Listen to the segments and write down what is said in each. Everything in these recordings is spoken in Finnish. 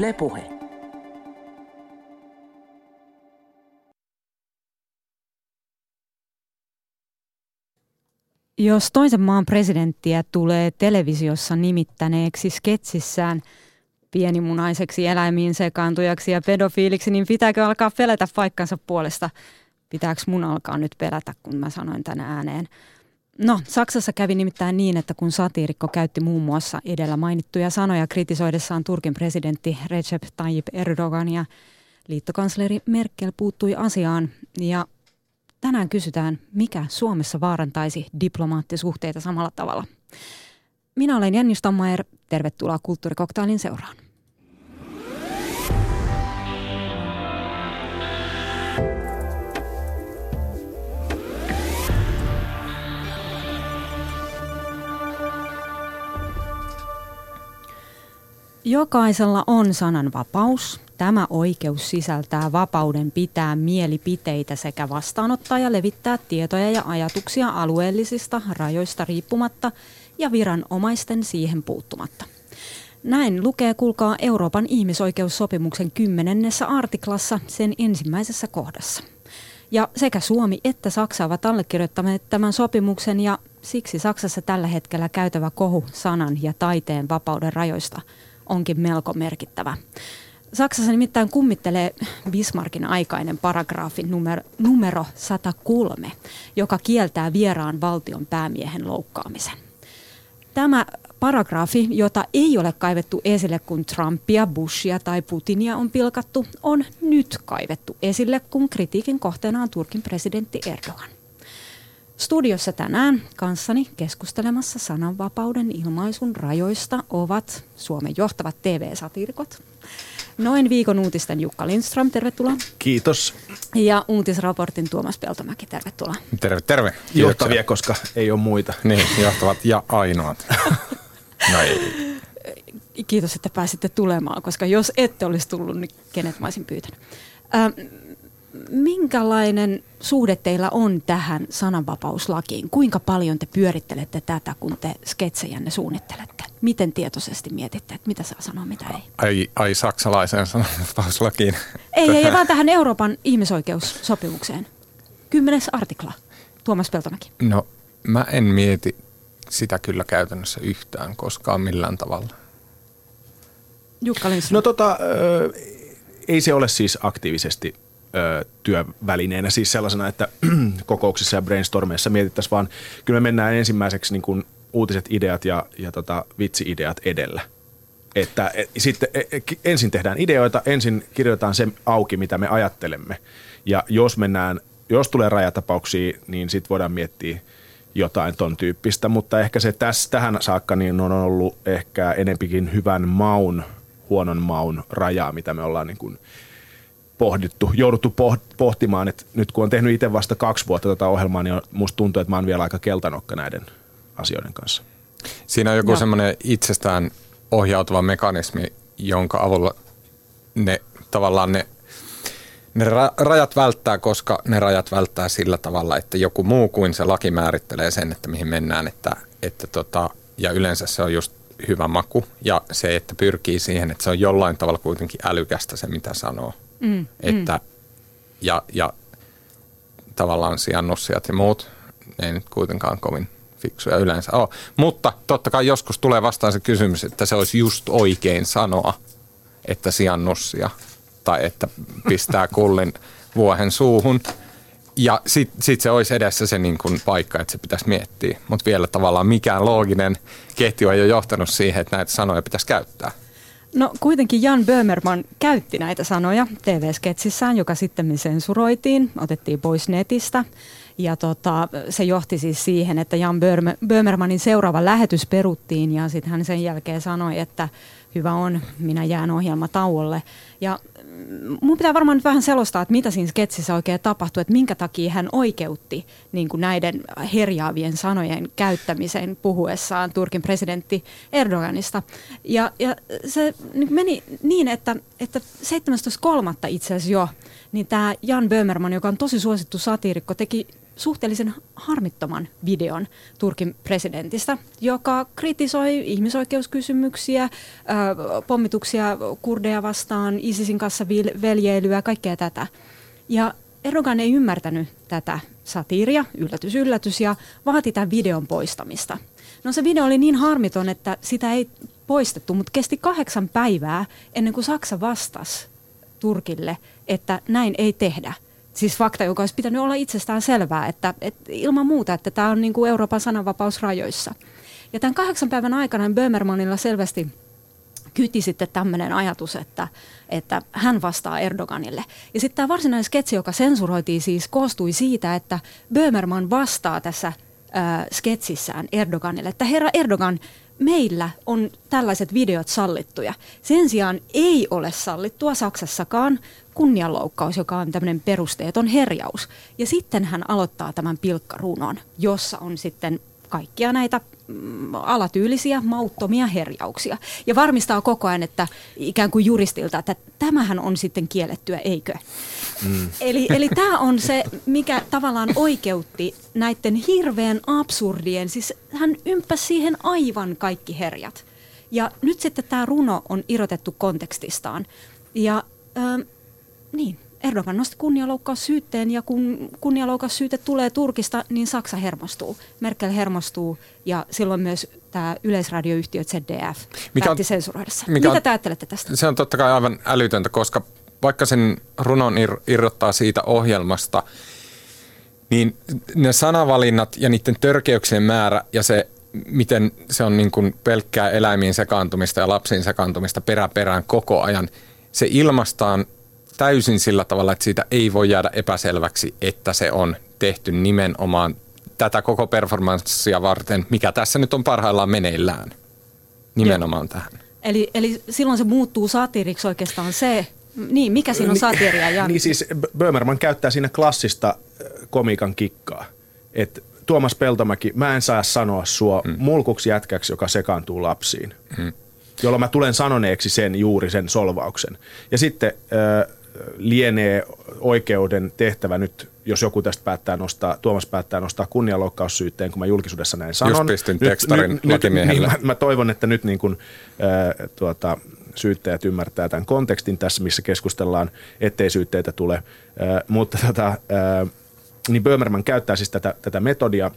Yle Puhe. Jos toisen maan presidenttiä tulee televisiossa nimittäneeksi sketsissään pienimunaiseksi eläimiin sekaantujaksi ja pedofiiliksi, niin pitääkö alkaa pelätä paikkansa puolesta? Pitääkö mun alkaa nyt pelätä, kun mä sanoin tänä ääneen? No, Saksassa kävi nimittäin niin, että kun satiirikko käytti muun muassa edellä mainittuja sanoja kritisoidessaan Turkin presidentti Recep Tayyip Erdogania, liittokansleri Merkel puuttui asiaan ja tänään kysytään, mikä Suomessa vaarantaisi diplomaattisuhteita samalla tavalla. Minä olen Jenni Stammaer, tervetuloa Kulttuurikoktailin seuraan. Jokaisella on sananvapaus. Tämä oikeus sisältää vapauden pitää mielipiteitä sekä vastaanottaa ja levittää tietoja ja ajatuksia alueellisista rajoista riippumatta ja viranomaisten siihen puuttumatta. Näin lukee kulkaa Euroopan ihmisoikeussopimuksen kymmenennessä artiklassa sen ensimmäisessä kohdassa. Ja sekä Suomi että Saksa ovat allekirjoittaneet tämän sopimuksen ja siksi Saksassa tällä hetkellä käytävä kohu sanan ja taiteen vapauden rajoista – onkin melko merkittävä. Saksassa nimittäin kummittelee Bismarckin aikainen paragraafi numero, numero 103, joka kieltää vieraan valtion päämiehen loukkaamisen. Tämä paragraafi, jota ei ole kaivettu esille, kun Trumpia, Bushia tai Putinia on pilkattu, on nyt kaivettu esille, kun kritiikin kohteena on Turkin presidentti Erdogan. Studiossa tänään kanssani keskustelemassa sananvapauden ilmaisun rajoista ovat Suomen johtavat TV-satirikot. Noin viikon uutisten Jukka Lindström, tervetuloa. Kiitos. Ja uutisraportin Tuomas Peltomäki, tervetuloa. Terve, terve. Johtavia, koska ei ole muita. Niin, johtavat ja ainoat. no ei. Kiitos, että pääsitte tulemaan, koska jos ette olisi tullut, niin kenet mä olisin pyytänyt. Ähm, minkälainen suhde teillä on tähän sananvapauslakiin? Kuinka paljon te pyörittelette tätä, kun te sketsejänne suunnittelette? Miten tietoisesti mietitte, että mitä saa sanoa, mitä ei? Ai, ai saksalaiseen sananvapauslakiin? Ei, ei, vaan tähän Euroopan ihmisoikeussopimukseen. Kymmenes artikla. Tuomas Peltomäki. No, mä en mieti sitä kyllä käytännössä yhtään koskaan millään tavalla. Jukka Lindström. No tota, ei se ole siis aktiivisesti ö, työvälineenä, siis sellaisena, että kokouksissa ja brainstormeissa mietittäisiin, vaan kyllä me mennään ensimmäiseksi niin kuin uutiset, ideat ja, ja tota, vitsi-ideat edellä. Että et, sitten et, e, ensin tehdään ideoita, ensin kirjoitetaan se auki, mitä me ajattelemme. Ja jos mennään, jos tulee rajatapauksia, niin sitten voidaan miettiä jotain ton tyyppistä, mutta ehkä se tässä, tähän saakka niin on ollut ehkä enempikin hyvän maun, huonon maun rajaa, mitä me ollaan niin kuin – pohdittu, jouduttu pohtimaan, että nyt kun on tehnyt itse vasta kaksi vuotta tätä ohjelmaa, niin musta tuntuu, että mä oon vielä aika keltanokka näiden asioiden kanssa. Siinä on joku semmoinen itsestään ohjautuva mekanismi, jonka avulla ne tavallaan ne, ne rajat välttää, koska ne rajat välttää sillä tavalla, että joku muu kuin se laki määrittelee sen, että mihin mennään, että, että tota, ja yleensä se on just hyvä maku ja se, että pyrkii siihen, että se on jollain tavalla kuitenkin älykästä se, mitä sanoo. Mm, että, mm. Ja, ja tavallaan sijannussijat ja muut, ne ei nyt kuitenkaan kovin fiksuja yleensä ole. Mutta totta kai joskus tulee vastaan se kysymys, että se olisi just oikein sanoa, että sijannussia tai että pistää kullin vuohen suuhun. Ja sitten sit se olisi edessä se niin kuin paikka, että se pitäisi miettiä. Mutta vielä tavallaan mikään looginen ketju ei ole johtanut siihen, että näitä sanoja pitäisi käyttää. No kuitenkin Jan Böhmerman käytti näitä sanoja TV-sketsissään, joka sitten sensuroitiin, otettiin pois netistä. Ja tota, se johti siis siihen, että Jan Böhmermanin seuraava lähetys peruttiin ja sitten hän sen jälkeen sanoi, että hyvä on, minä jään ohjelmatauolle. Ja mun pitää varmaan nyt vähän selostaa, että mitä siinä sketsissä oikein tapahtui, että minkä takia hän oikeutti niin kuin näiden herjaavien sanojen käyttämisen puhuessaan Turkin presidentti Erdoganista. Ja, ja se meni niin, että, että 17.3. itse asiassa jo, niin tämä Jan Böhmerman, joka on tosi suosittu satiirikko, teki suhteellisen harmittoman videon Turkin presidentistä, joka kritisoi ihmisoikeuskysymyksiä, pommituksia kurdeja vastaan, ISISin kanssa veljeilyä, kaikkea tätä. Ja Erdogan ei ymmärtänyt tätä satiiria, yllätys yllätys, ja vaati tämän videon poistamista. No se video oli niin harmiton, että sitä ei poistettu, mutta kesti kahdeksan päivää ennen kuin Saksa vastasi Turkille, että näin ei tehdä. Siis fakta, joka olisi pitänyt olla itsestään selvää, että, että ilman muuta, että tämä on niin kuin Euroopan sananvapausrajoissa. Ja tämän kahdeksan päivän aikana Böhmermanilla selvästi kyti sitten tämmöinen ajatus, että, että hän vastaa Erdoganille. Ja sitten tämä varsinainen sketsi, joka sensuroitiin siis, koostui siitä, että Böhmerman vastaa tässä äh, sketsissään Erdoganille, että herra Erdogan, meillä on tällaiset videot sallittuja. Sen sijaan ei ole sallittua Saksassakaan kunnianloukkaus, joka on tämmöinen perusteeton herjaus. Ja sitten hän aloittaa tämän pilkkarunon, jossa on sitten kaikkia näitä mm, alatyylisiä, mauttomia herjauksia. Ja varmistaa koko ajan, että ikään kuin juristilta, että tämähän on sitten kiellettyä, eikö? Mm. Eli, eli tämä on se, mikä tavallaan oikeutti näiden hirveän absurdien, siis hän ympäsi siihen aivan kaikki herjat. Ja nyt sitten tämä runo on irrotettu kontekstistaan. Ja äh, niin, Erdogan nosti kunnianloukkaussyytteen ja kun kunnianloukkaussyyte tulee Turkista, niin Saksa hermostuu. Merkel hermostuu ja silloin myös tämä yleisradioyhtiö ZDF mikä päätti sensuroida sen. Mikä Mitä te ajattelette tästä? Se on totta kai aivan älytöntä, koska vaikka sen runon ir- irrottaa siitä ohjelmasta, niin ne sanavalinnat ja niiden törkeyksien määrä ja se, miten se on niin kuin pelkkää eläimiin sekaantumista ja lapsiin sekaantumista peräperään koko ajan, se ilmastaan täysin sillä tavalla, että siitä ei voi jäädä epäselväksi, että se on tehty nimenomaan tätä koko performanssia varten, mikä tässä nyt on parhaillaan meneillään. Nimenomaan Joo. tähän. Eli, eli silloin se muuttuu satiiriksi oikeastaan se, niin, mikä siinä on satiiria? Jan? Niin siis Böhmerman käyttää siinä klassista äh, komikan kikkaa. Että Tuomas Peltomäki, mä en saa sanoa sua mm. mulkuksi jätkäksi, joka sekaantuu lapsiin. Mm. Jolloin mä tulen sanoneeksi sen juuri sen solvauksen. Ja sitten äh, lienee oikeuden tehtävä nyt, jos joku tästä päättää nostaa, Tuomas päättää nostaa kunnianloukkaussyytteen, kun mä julkisuudessa näin sanon. Just pistin tekstarin nyt, lakimiehelle. Niin, mä, mä toivon, että nyt niin kuin, äh, tuota, syyttäjät ymmärtää tämän kontekstin tässä, missä keskustellaan, ettei syytteitä tule. Mutta äh, niin Böhmerman käyttää siis tätä, tätä metodia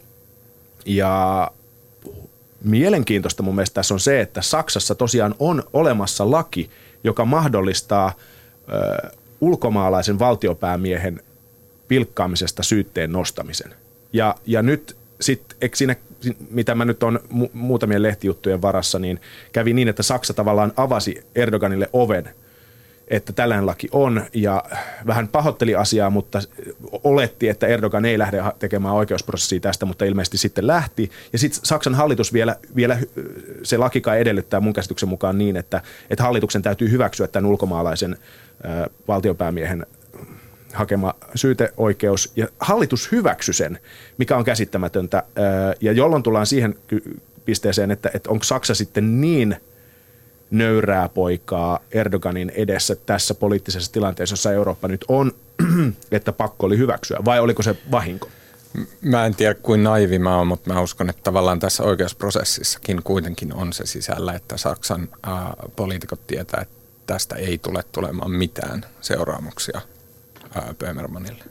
ja mielenkiintoista mun mielestä tässä on se, että Saksassa tosiaan on olemassa laki, joka mahdollistaa äh, ulkomaalaisen valtiopäämiehen pilkkaamisesta syytteen nostamisen. Ja, ja nyt sitten, siinä, mitä mä nyt on mu- muutamien lehtijuttujen varassa, niin kävi niin, että Saksa tavallaan avasi Erdoganille oven, että tällainen laki on ja vähän pahoitteli asiaa, mutta oletti, että Erdogan ei lähde tekemään oikeusprosessia tästä, mutta ilmeisesti sitten lähti. Ja sitten Saksan hallitus vielä, vielä se laki kai edellyttää mun käsityksen mukaan niin, että, että hallituksen täytyy hyväksyä tämän ulkomaalaisen valtiopäämiehen hakema syyteoikeus ja hallitus hyväksy sen, mikä on käsittämätöntä. Ja jolloin tullaan siihen pisteeseen, että, että onko Saksa sitten niin nöyrää poikaa Erdoganin edessä tässä poliittisessa tilanteessa, jossa Eurooppa nyt on, että pakko oli hyväksyä, vai oliko se vahinko? Mä en tiedä kuin naivi mä oon, mutta mä uskon, että tavallaan tässä oikeusprosessissakin kuitenkin on se sisällä, että Saksan äh, poliitikot tietää, että tästä ei tule tulemaan mitään seuraamuksia Böhmermanille.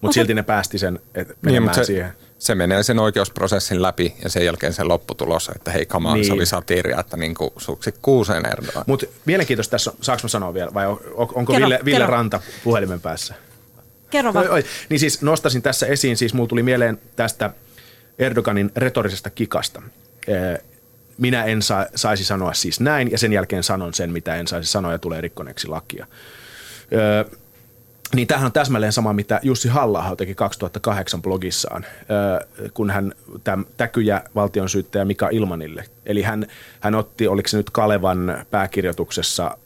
Mutta silti ne päästi sen et, niin, se, siihen. Se menee sen oikeusprosessin läpi ja sen jälkeen se lopputulos, että hei kamaa, niin. se oli satiiria, että niin kuin suksi kuuseen Erdogan. Mutta mielenkiintoista tässä, saanko mä sanoa vielä, vai onko kerro, Ville, Ville Ranta puhelimen päässä? Kerro vaan. Niin siis nostasin tässä esiin, siis mulla tuli mieleen tästä Erdoganin retorisesta kikasta minä en sa, saisi sanoa siis näin, ja sen jälkeen sanon sen, mitä en saisi sanoa, ja tulee rikkoneeksi lakia. Öö, niin tämähän on täsmälleen sama, mitä Jussi halla teki 2008 blogissaan, kun hän täm, täkyjä valtion syyttäjä Mika Ilmanille. Eli hän, hän otti, oliko se nyt Kalevan pääkirjoituksessa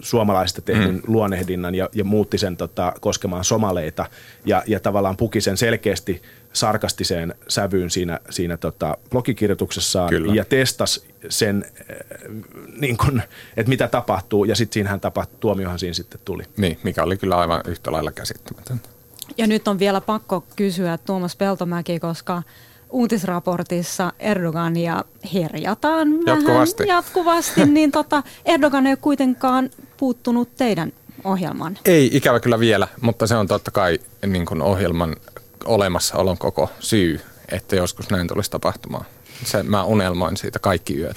suomalaisista tehdyn mm. luonehdinnan ja, ja muutti sen tota, koskemaan somaleita ja, ja tavallaan puki sen selkeästi sarkastiseen sävyyn siinä, siinä tota, blogikirjoituksessaan Kyllä. ja testas sen, äh, niin kun, että mitä tapahtuu ja sitten siinähän tapahtui, tuomiohan siinä sitten tuli. Niin, mikä oli kyllä aivan yhtä lailla käsittämätöntä. Ja nyt on vielä pakko kysyä Tuomas Peltomäki, koska uutisraportissa Erdogania herjataan jatkuvasti. vähän jatkuvasti, niin tota, Erdogan ei ole kuitenkaan puuttunut teidän ohjelman. Ei ikävä kyllä vielä, mutta se on totta kai niin kuin ohjelman olemassaolon koko syy, että joskus näin tulisi tapahtumaan. Se, mä unelmoin siitä kaikki yöt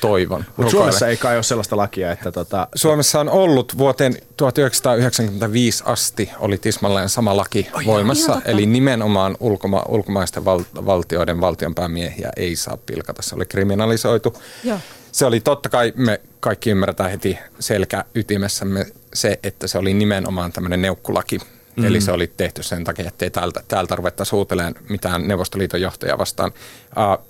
toivon. Mutta Suomessa ei kai ole sellaista lakia, että... Tota... Suomessa on ollut vuoteen 1995 asti oli tismalleen sama laki oh, voimassa, joo, eli nimenomaan ulkoma, ulkomaisten val, valtioiden valtionpäämiehiä ei saa pilkata. Se oli kriminalisoitu. Joo. Se oli totta kai, me kaikki ymmärretään heti selkä ytimessämme se, että se oli nimenomaan tämmöinen neukkulaki, Mm. Eli se oli tehty sen takia, ettei täältä, täältä ruveta suuteleen mitään Neuvostoliiton johtajaa vastaan.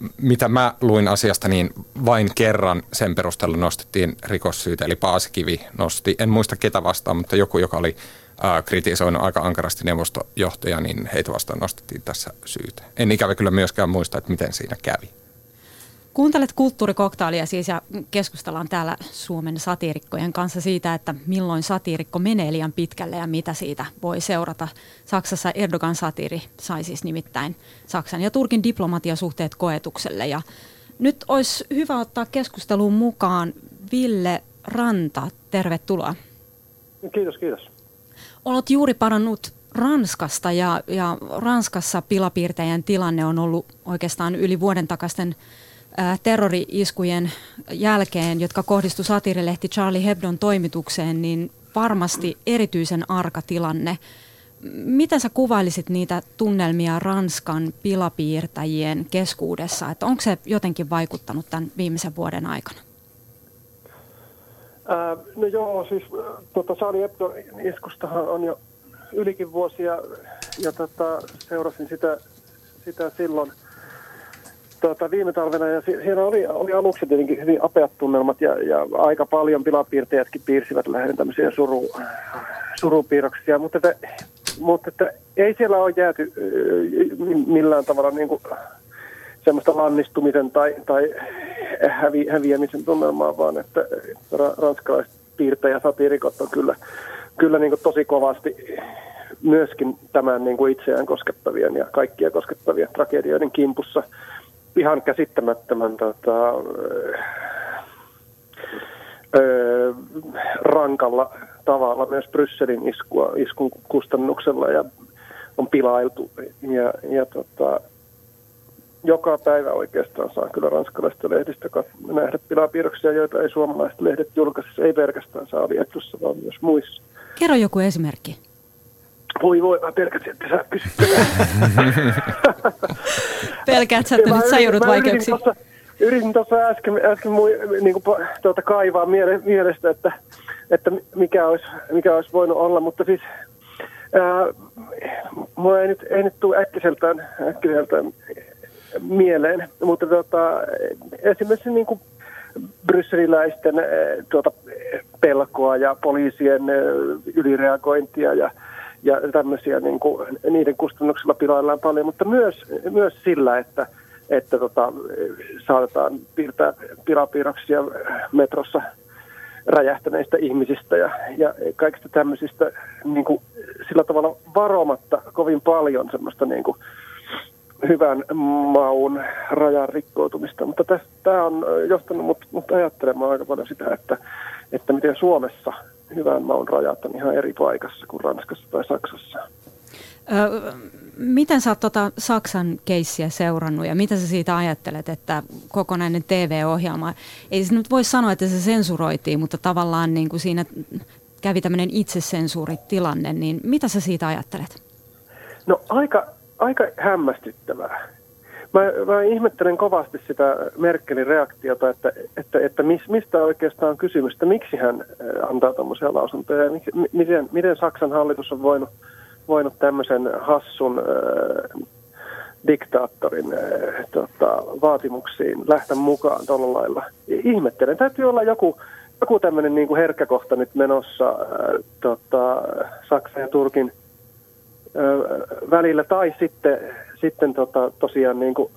Uh, mitä mä luin asiasta, niin vain kerran sen perusteella nostettiin rikossyytä, eli Paasikivi nosti, en muista ketä vastaan, mutta joku, joka oli uh, kritisoinut aika ankarasti neuvostojohtajaa, niin heitä vastaan nostettiin tässä syytä. En ikävä kyllä myöskään muista, että miten siinä kävi. Kuuntelet kulttuurikoktailia siis ja keskustellaan täällä Suomen satiirikkojen kanssa siitä, että milloin satiirikko menee liian pitkälle ja mitä siitä voi seurata. Saksassa Erdogan satiiri sai siis nimittäin Saksan ja Turkin diplomatiasuhteet koetukselle ja nyt olisi hyvä ottaa keskusteluun mukaan Ville Ranta. Tervetuloa. Kiitos, kiitos. Olet juuri parannut Ranskasta ja, ja Ranskassa pilapiirtäjän tilanne on ollut oikeastaan yli vuoden takaisten terrori-iskujen jälkeen, jotka kohdistu satiirilehti Charlie Hebdon toimitukseen, niin varmasti erityisen arka tilanne. Miten sä kuvailisit niitä tunnelmia Ranskan pilapiirtäjien keskuudessa? Että onko se jotenkin vaikuttanut tämän viimeisen vuoden aikana? Ää, no joo, siis tota Charlie Hebdo iskustahan on jo ylikin vuosia ja tota, seurasin sitä, sitä silloin – tuota, viime talvena ja siellä oli, oli aluksi tietenkin hyvin apeat tunnelmat ja, ja aika paljon pilapiirtejätkin piirsivät lähinnä tämmöisiä suru, surupiirroksia, mutta, että, mutta että ei siellä ole jääty millään tavalla niin kuin semmoista lannistumisen tai, tai hävi, häviämisen tunnelmaa, vaan että ranskalaiset piirtäjä satiirikot on kyllä, kyllä niin kuin tosi kovasti myöskin tämän niin kuin itseään koskettavien ja kaikkia koskettavien tragedioiden kimpussa – ihan käsittämättömän tota, öö, rankalla tavalla myös Brysselin iskua, iskun kustannuksella ja on pilailtu. Ja, ja tota, joka päivä oikeastaan saa kyllä ranskalaisista lehdistä nähdä pilapiirroksia, joita ei suomalaiset lehdet julkaisi, ei pelkästään saa Liettussa, vaan myös muissa. Kerro joku esimerkki. Voi voi, mä pelkäsin, että sä kysyt Pelkäät sä, että nyt sä joudut vaikeuksiin? Yritin tuossa äsken, äsken mui, niin kuin, tuota, kaivaa miele, mielestä, että, että mikä, olisi, mikä olisi voinut olla, mutta siis ää, mulla ei nyt, ei nyt tule äkkiseltään, äkkiseltään mieleen, mutta tota, esimerkiksi niin kuin brysseliläisten tuota, pelkoa ja poliisien ylireagointia ja ja tämmöisiä niin kuin, niiden kustannuksella pilaillaan paljon, mutta myös, myös sillä, että, että tota, saatetaan piirtää pilapiirroksia metrossa räjähtäneistä ihmisistä ja, ja kaikista tämmöisistä niin kuin, sillä tavalla varomatta kovin paljon semmoista niin kuin, hyvän maun rajan rikkoutumista. Mutta tämä on johtanut mut, mut ajattelemaan aika paljon sitä, että, että miten Suomessa hyvän maun rajat on ihan eri paikassa kuin Ranskassa tai Saksassa. Ö, miten sä oot tota Saksan keissiä seurannut ja mitä sä siitä ajattelet, että kokonainen TV-ohjelma, ei se nyt voi sanoa, että se sensuroitiin, mutta tavallaan niin kuin siinä kävi tämmöinen itsesensuuritilanne, niin mitä sä siitä ajattelet? No aika, aika hämmästyttävää. Mä, mä ihmettelen kovasti sitä Merkelin reaktiota, että, että, että mis, mistä oikeastaan on kysymys, että miksi hän äh, antaa tuommoisia lausuntoja? Ja miten, miten Saksan hallitus on voinut, voinut tämmöisen hassun äh, diktaattorin äh, tota, vaatimuksiin lähteä mukaan tuolla lailla. Ihmettelen, täytyy olla joku, joku tämmöinen niin herkkäkohta nyt menossa äh, tota, Saksan ja Turkin äh, välillä. Tai sitten sitten tota, tosiaan niin kuin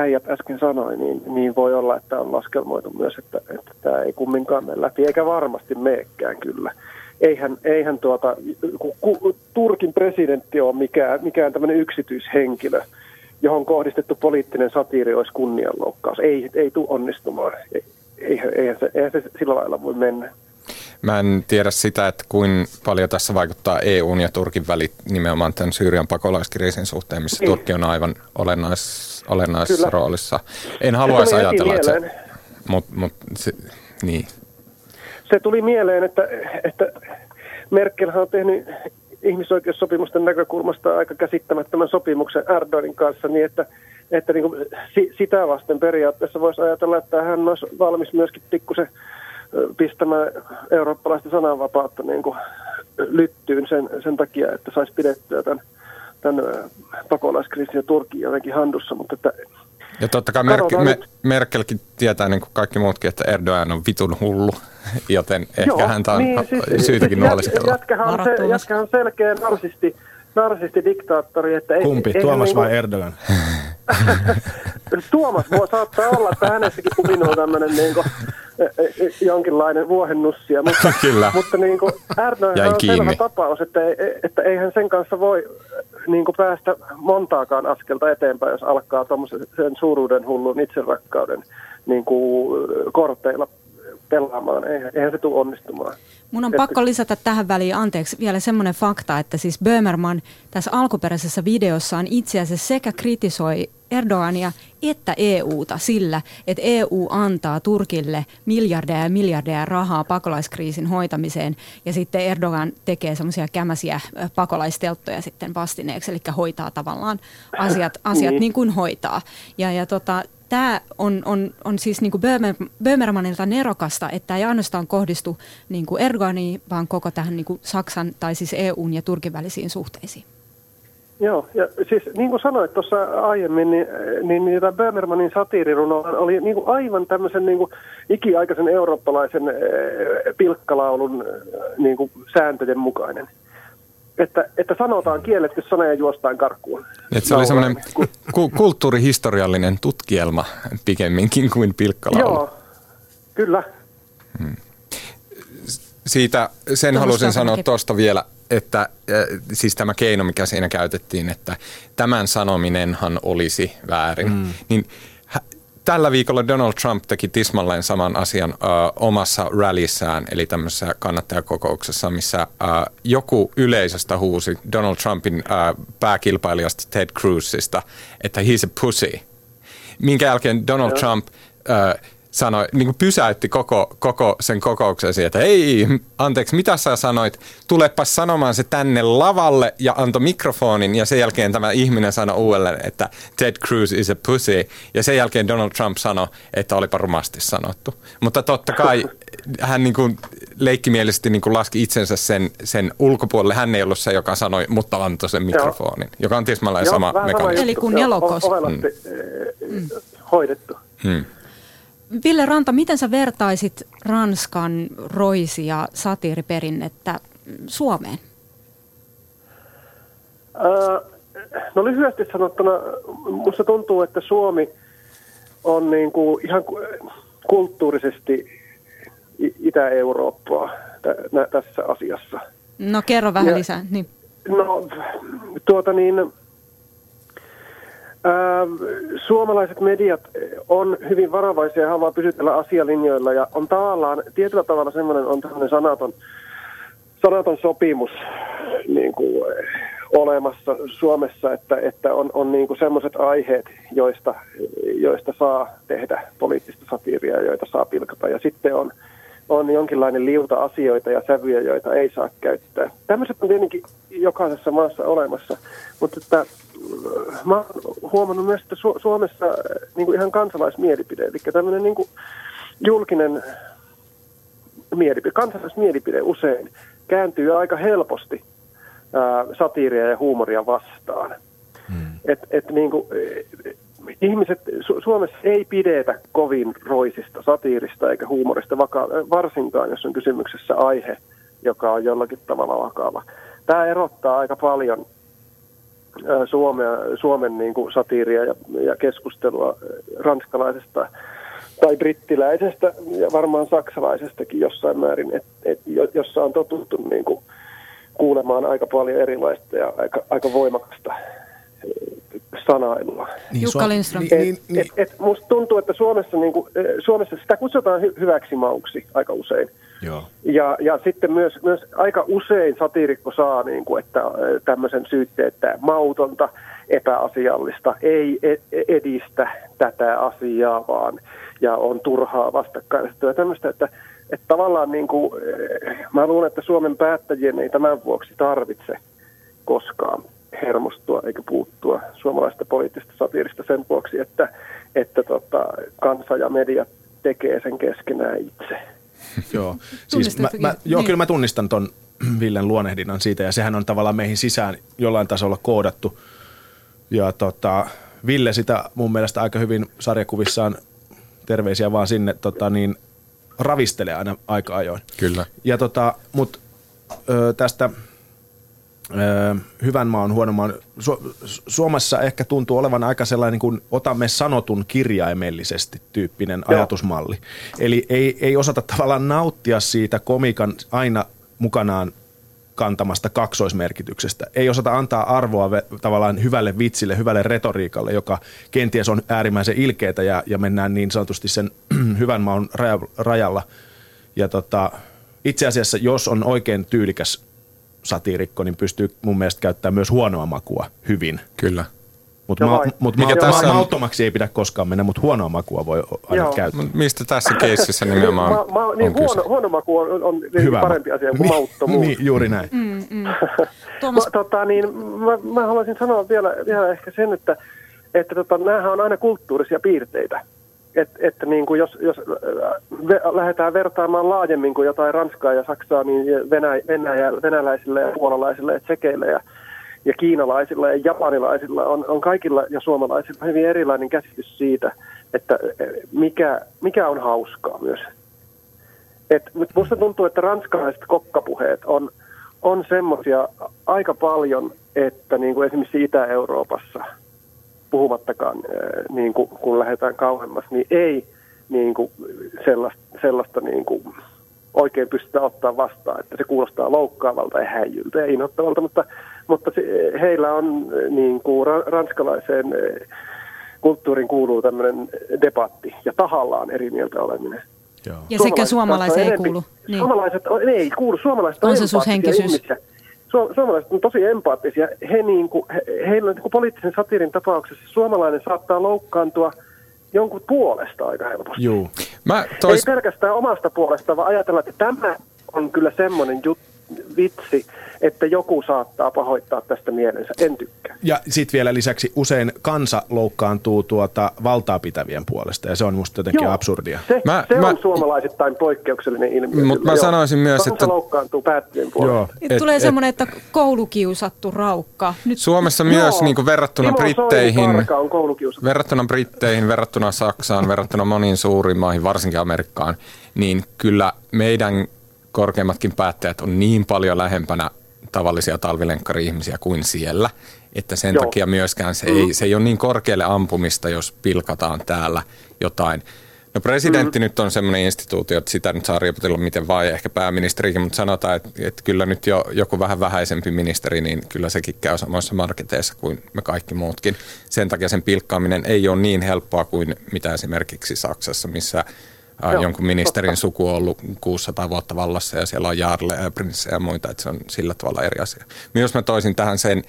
äijät äsken sanoi, niin, niin voi olla, että on laskelmoitu myös, että, että tämä ei kumminkaan mene läpi, eikä varmasti meekään kyllä. eihän, eihän tuota, ku, Turkin presidentti ole mikään, mikään tämmöinen yksityishenkilö, johon kohdistettu poliittinen satiiri olisi kunnianloukkaus. Ei, ei tule onnistumaan. Eihän, eihän, se, eihän se sillä lailla voi mennä. Mä en tiedä sitä, että kuin paljon tässä vaikuttaa EUn ja Turkin välit nimenomaan tämän Syyrian pakolaiskriisin suhteen, missä niin. Turkki on aivan olennais, olennaisessa Kyllä. roolissa. En haluaisi ajatella, että se, mut, mut, se, niin. se tuli mieleen, että, että Merkelhän on tehnyt ihmisoikeussopimusten näkökulmasta aika käsittämättömän sopimuksen Erdoganin kanssa niin, että, että niin kuin sitä vasten periaatteessa voisi ajatella, että hän olisi valmis myöskin pikkusen pistämään eurooppalaista sananvapautta niin kuin lyttyyn sen, sen takia, että saisi pidettyä tämän, tämän pakolaiskriisin ja Turkin jotenkin handussa, mutta että ja totta kai Merkel, me, Merkelkin tietää niin kuin kaikki muutkin, että Erdogan on vitun hullu, joten ehkä Joo, häntä on niin, siis, syytäkin nuoliskella. Jätkähän on, se, jätkähän on selkeä narsisti, narsisti diktaattori. Että Kumpi, ei, Tuomas vai niin Erdogan? Tuomas voi saattaa olla, että hänessäkin kuminoi tämmöinen niin kuin, e, e, jonkinlainen vuohennussia, mutta, Kyllä. mutta niin kuin Erdogan on selvä tapaus, että, että eihän sen kanssa voi niin kuin päästä montaakaan askelta eteenpäin, jos alkaa tuommoisen suuruuden hullun itserakkauden niin kuin korteilla pelaamaan. Eihän, eihän se tule onnistumaan. Mun on pakko lisätä tähän väliin, anteeksi, vielä semmoinen fakta, että siis Böhmerman tässä alkuperäisessä videossaan itse asiassa sekä kritisoi Erdogania että EUta sillä, että EU antaa Turkille miljardeja ja miljardeja rahaa pakolaiskriisin hoitamiseen ja sitten Erdogan tekee semmoisia kämäsiä pakolaistelttoja sitten vastineeksi, eli hoitaa tavallaan asiat, asiat niin. niin kuin hoitaa. Ja, ja tota, tämä on, on, on siis niin kuin Böhmermanilta nerokasta, että ei ainoastaan kohdistu niin Erdoganiin, vaan koko tähän niin Saksan tai siis EUn ja Turkin välisiin suhteisiin. Joo, ja siis niin kuin sanoit tuossa aiemmin, niin, niin, niin tämä Böhmermanin satiiriruno oli niin kuin aivan tämmöisen niin kuin ikiaikaisen eurooppalaisen eh, pilkkalaulun eh, niin kuin sääntöjen mukainen että, että sanotaan kielletty sana ja juostaan karkuun. Että se oli semmoinen ku- kulttuurihistoriallinen tutkielma pikemminkin kuin pilkkalaulu. Joo, kyllä. Hmm. Siitä sen Tuosta halusin sanoa tuosta vielä, että äh, siis tämä keino, mikä siinä käytettiin, että tämän sanominenhan olisi väärin, mm. niin tällä viikolla Donald Trump teki tismalleen saman asian ö, omassa rallissään, eli tämmöisessä kannattajakokouksessa, missä ö, joku yleisöstä huusi Donald Trumpin ö, pääkilpailijasta Ted Cruzista, että he's a pussy. Minkä jälkeen Donald Trump ö, sanoi, niin kuin pysäytti koko, koko sen kokouksen siihen, että ei, anteeksi, mitä sä sanoit, tulepa sanomaan se tänne lavalle ja antoi mikrofonin ja sen jälkeen tämä ihminen sanoi uudelleen, että Ted Cruz is a pussy ja sen jälkeen Donald Trump sanoi, että olipa rumasti sanottu. Mutta totta kai hän niin kuin leikkimielisesti niin kuin laski itsensä sen, sen ulkopuolelle. Hän ei ollut se, joka sanoi, mutta antoi sen mikrofonin, Joo. joka on tismalleen sama mekanismi. Eli kun nelokos. Mm. hoidettu. Hmm. Ville Ranta, miten sä vertaisit Ranskan roisi- ja satiiriperinnettä Suomeen? no lyhyesti sanottuna, minusta tuntuu, että Suomi on niin kuin ihan kulttuurisesti Itä-Eurooppaa tässä asiassa. No kerro vähän ja, lisää. Niin. No tuota niin, suomalaiset mediat on hyvin varovaisia ja haluaa pysytellä asialinjoilla ja on tavallaan tietyllä tavalla semmoinen on tämmöinen sanaton, sanaton sopimus niin kuin, olemassa Suomessa, että, että on, on niin kuin semmoiset aiheet, joista, joista saa tehdä poliittista satiiria, joita saa pilkata ja sitten on on jonkinlainen liuta asioita ja sävyjä, joita ei saa käyttää. Tämmöiset on tietenkin jokaisessa maassa olemassa, mutta että, mä oon huomannut myös, että Su- Suomessa äh, niin kuin ihan kansalaismielipide, eli tämmöinen niin kuin julkinen mielipide, kansalaismielipide usein kääntyy aika helposti ää, satiiria ja huumoria vastaan. Hmm. Et, et niin kuin, ihmiset Su- Suomessa ei pidetä kovin roisista, satiirista eikä huumorista, vaka- varsinkaan jos on kysymyksessä aihe, joka on jollakin tavalla vakava. Tämä erottaa aika paljon Suomea, Suomen niin kuin satiiria ja, ja keskustelua ranskalaisesta tai brittiläisestä ja varmaan saksalaisestakin jossain määrin, et, et, jossa on totuttu niin kuin kuulemaan aika paljon erilaista ja aika, aika voimakasta sanailua. Niin, Jukka Lindström. Niin, niin, niin. Et, et, et musta tuntuu, että Suomessa, niin kuin, Suomessa sitä kutsutaan hy- hyväksi mauksi aika usein. Joo. Ja, ja sitten myös, myös aika usein satiirikko saa niin kuin, että tämmöisen syytteen, että mautonta, epäasiallista, ei e-, edistä tätä asiaa, vaan ja on turhaa vastakkainasettelua tämmöistä, että, että tavallaan niin kuin, mä luulen, että Suomen päättäjien ei tämän vuoksi tarvitse koskaan hermostua eikä puuttua suomalaista poliittista satiirista sen vuoksi, että, että tota, kansa ja media tekee sen keskenään itse. joo, siis mä, mä, joo niin. kyllä mä tunnistan ton Villen luonehdinnan siitä ja sehän on tavallaan meihin sisään jollain tasolla koodattu. Ja tota, Ville sitä mun mielestä aika hyvin sarjakuvissaan, terveisiä vaan sinne, tota, niin ravistelee aina aika ajoin. Kyllä. Ja tota, mut ö, tästä hyvän maan, huonon maan. Su- Suomessa ehkä tuntuu olevan aika sellainen niin kuin otamme sanotun kirjaimellisesti tyyppinen Joo. ajatusmalli. Eli ei, ei osata tavallaan nauttia siitä komikan aina mukanaan kantamasta kaksoismerkityksestä. Ei osata antaa arvoa ve- tavallaan hyvälle vitsille, hyvälle retoriikalle, joka kenties on äärimmäisen ilkeitä ja, ja mennään niin sanotusti sen hyvän maan rajalla. Ja tota, itse asiassa, jos on oikein tyylikäs satiirikko, niin pystyy mun mielestä käyttämään myös huonoa makua hyvin. Kyllä. Mutta ma- mut ma- tässä on... mauttomaksi ei pidä koskaan mennä, mutta huonoa makua voi aina Joo. käyttää. Mistä tässä keississä nimenomaan ma- ma- niin on huono, huono maku on, on Hyvä. parempi asia kuin niin, mauttomuus. Niin, juuri näin. Mm, mm. Tuomas... ma, tota, niin, mä, mä haluaisin sanoa vielä, vielä ehkä sen, että, että tota, nämähän on aina kulttuurisia piirteitä. Et, että niin kuin jos, jos ve, lähdetään vertaamaan laajemmin kuin jotain Ranskaa ja Saksaa, niin Venä, Venäjä, venäläisille ja puolalaisille ja tsekeille ja, ja kiinalaisilla ja japanilaisilla on, on kaikilla ja suomalaisilla hyvin erilainen käsitys siitä, että mikä, mikä on hauskaa myös. Et musta tuntuu, että ranskalaiset kokkapuheet on, on semmoisia aika paljon, että niin kuin esimerkiksi Itä-Euroopassa – puhumattakaan niin kuin, kun lähdetään kauemmas, niin ei niin kuin sellaista, sellaista niin kuin oikein pystytä ottaa vastaan, että se kuulostaa loukkaavalta ja häijyltä ja inhottavalta, mutta, mutta se, heillä on niin kuin ranskalaiseen kulttuurin kuuluu tämmöinen debatti ja tahallaan eri mieltä oleminen. Joo. Ja sekä suomalaiseen ei kuulu. Niin. Suomalaiset ei kuulu, suomalaiset on, on ihmisiä su- suomalaiset on tosi empaattisia. He, niin kuin, he, heillä niin kuin poliittisen satirin tapauksessa suomalainen saattaa loukkaantua jonkun puolesta aika helposti. Juu. Mä tois... Ei pelkästään omasta puolesta, vaan ajatella, että tämä on kyllä semmoinen juttu, vitsi, että joku saattaa pahoittaa tästä mielensä. En tykkää. Ja sitten vielä lisäksi usein kansa loukkaantuu tuota valtaa pitävien puolesta ja se on musta jotenkin Joo, absurdia. Se, mä, se mä, on suomalaisittain poikkeuksellinen ilmiö. Mutta mä Joo. sanoisin myös, kansa että... loukkaantuu päättäjien puolesta. Joo, et, Tulee semmoinen, että koulukiusattu raukka. Nyt... Suomessa Joo. myös niin kuin verrattuna Timo Britteihin, on verrattuna Britteihin, verrattuna Saksaan, verrattuna moniin suuriin maihin, varsinkin Amerikkaan, niin kyllä meidän korkeimmatkin päättäjät on niin paljon lähempänä tavallisia talvilenkkari-ihmisiä kuin siellä, että sen Joo. takia myöskään se ei, se ei ole niin korkealle ampumista, jos pilkataan täällä jotain. No presidentti mm. nyt on semmoinen instituutio, että sitä nyt saa rieputella miten vaan, ja ehkä pääministerikin, mutta sanotaan, että, että kyllä nyt jo joku vähän vähäisempi ministeri, niin kyllä sekin käy samoissa marketeissa kuin me kaikki muutkin. Sen takia sen pilkkaaminen ei ole niin helppoa kuin mitä esimerkiksi Saksassa, missä Joo, jonkun ministerin totta. suku on ollut 600 vuotta vallassa ja siellä on jaarle ja prinssejä ja muita, että se on sillä tavalla eri asia. Myös mä toisin tähän sen,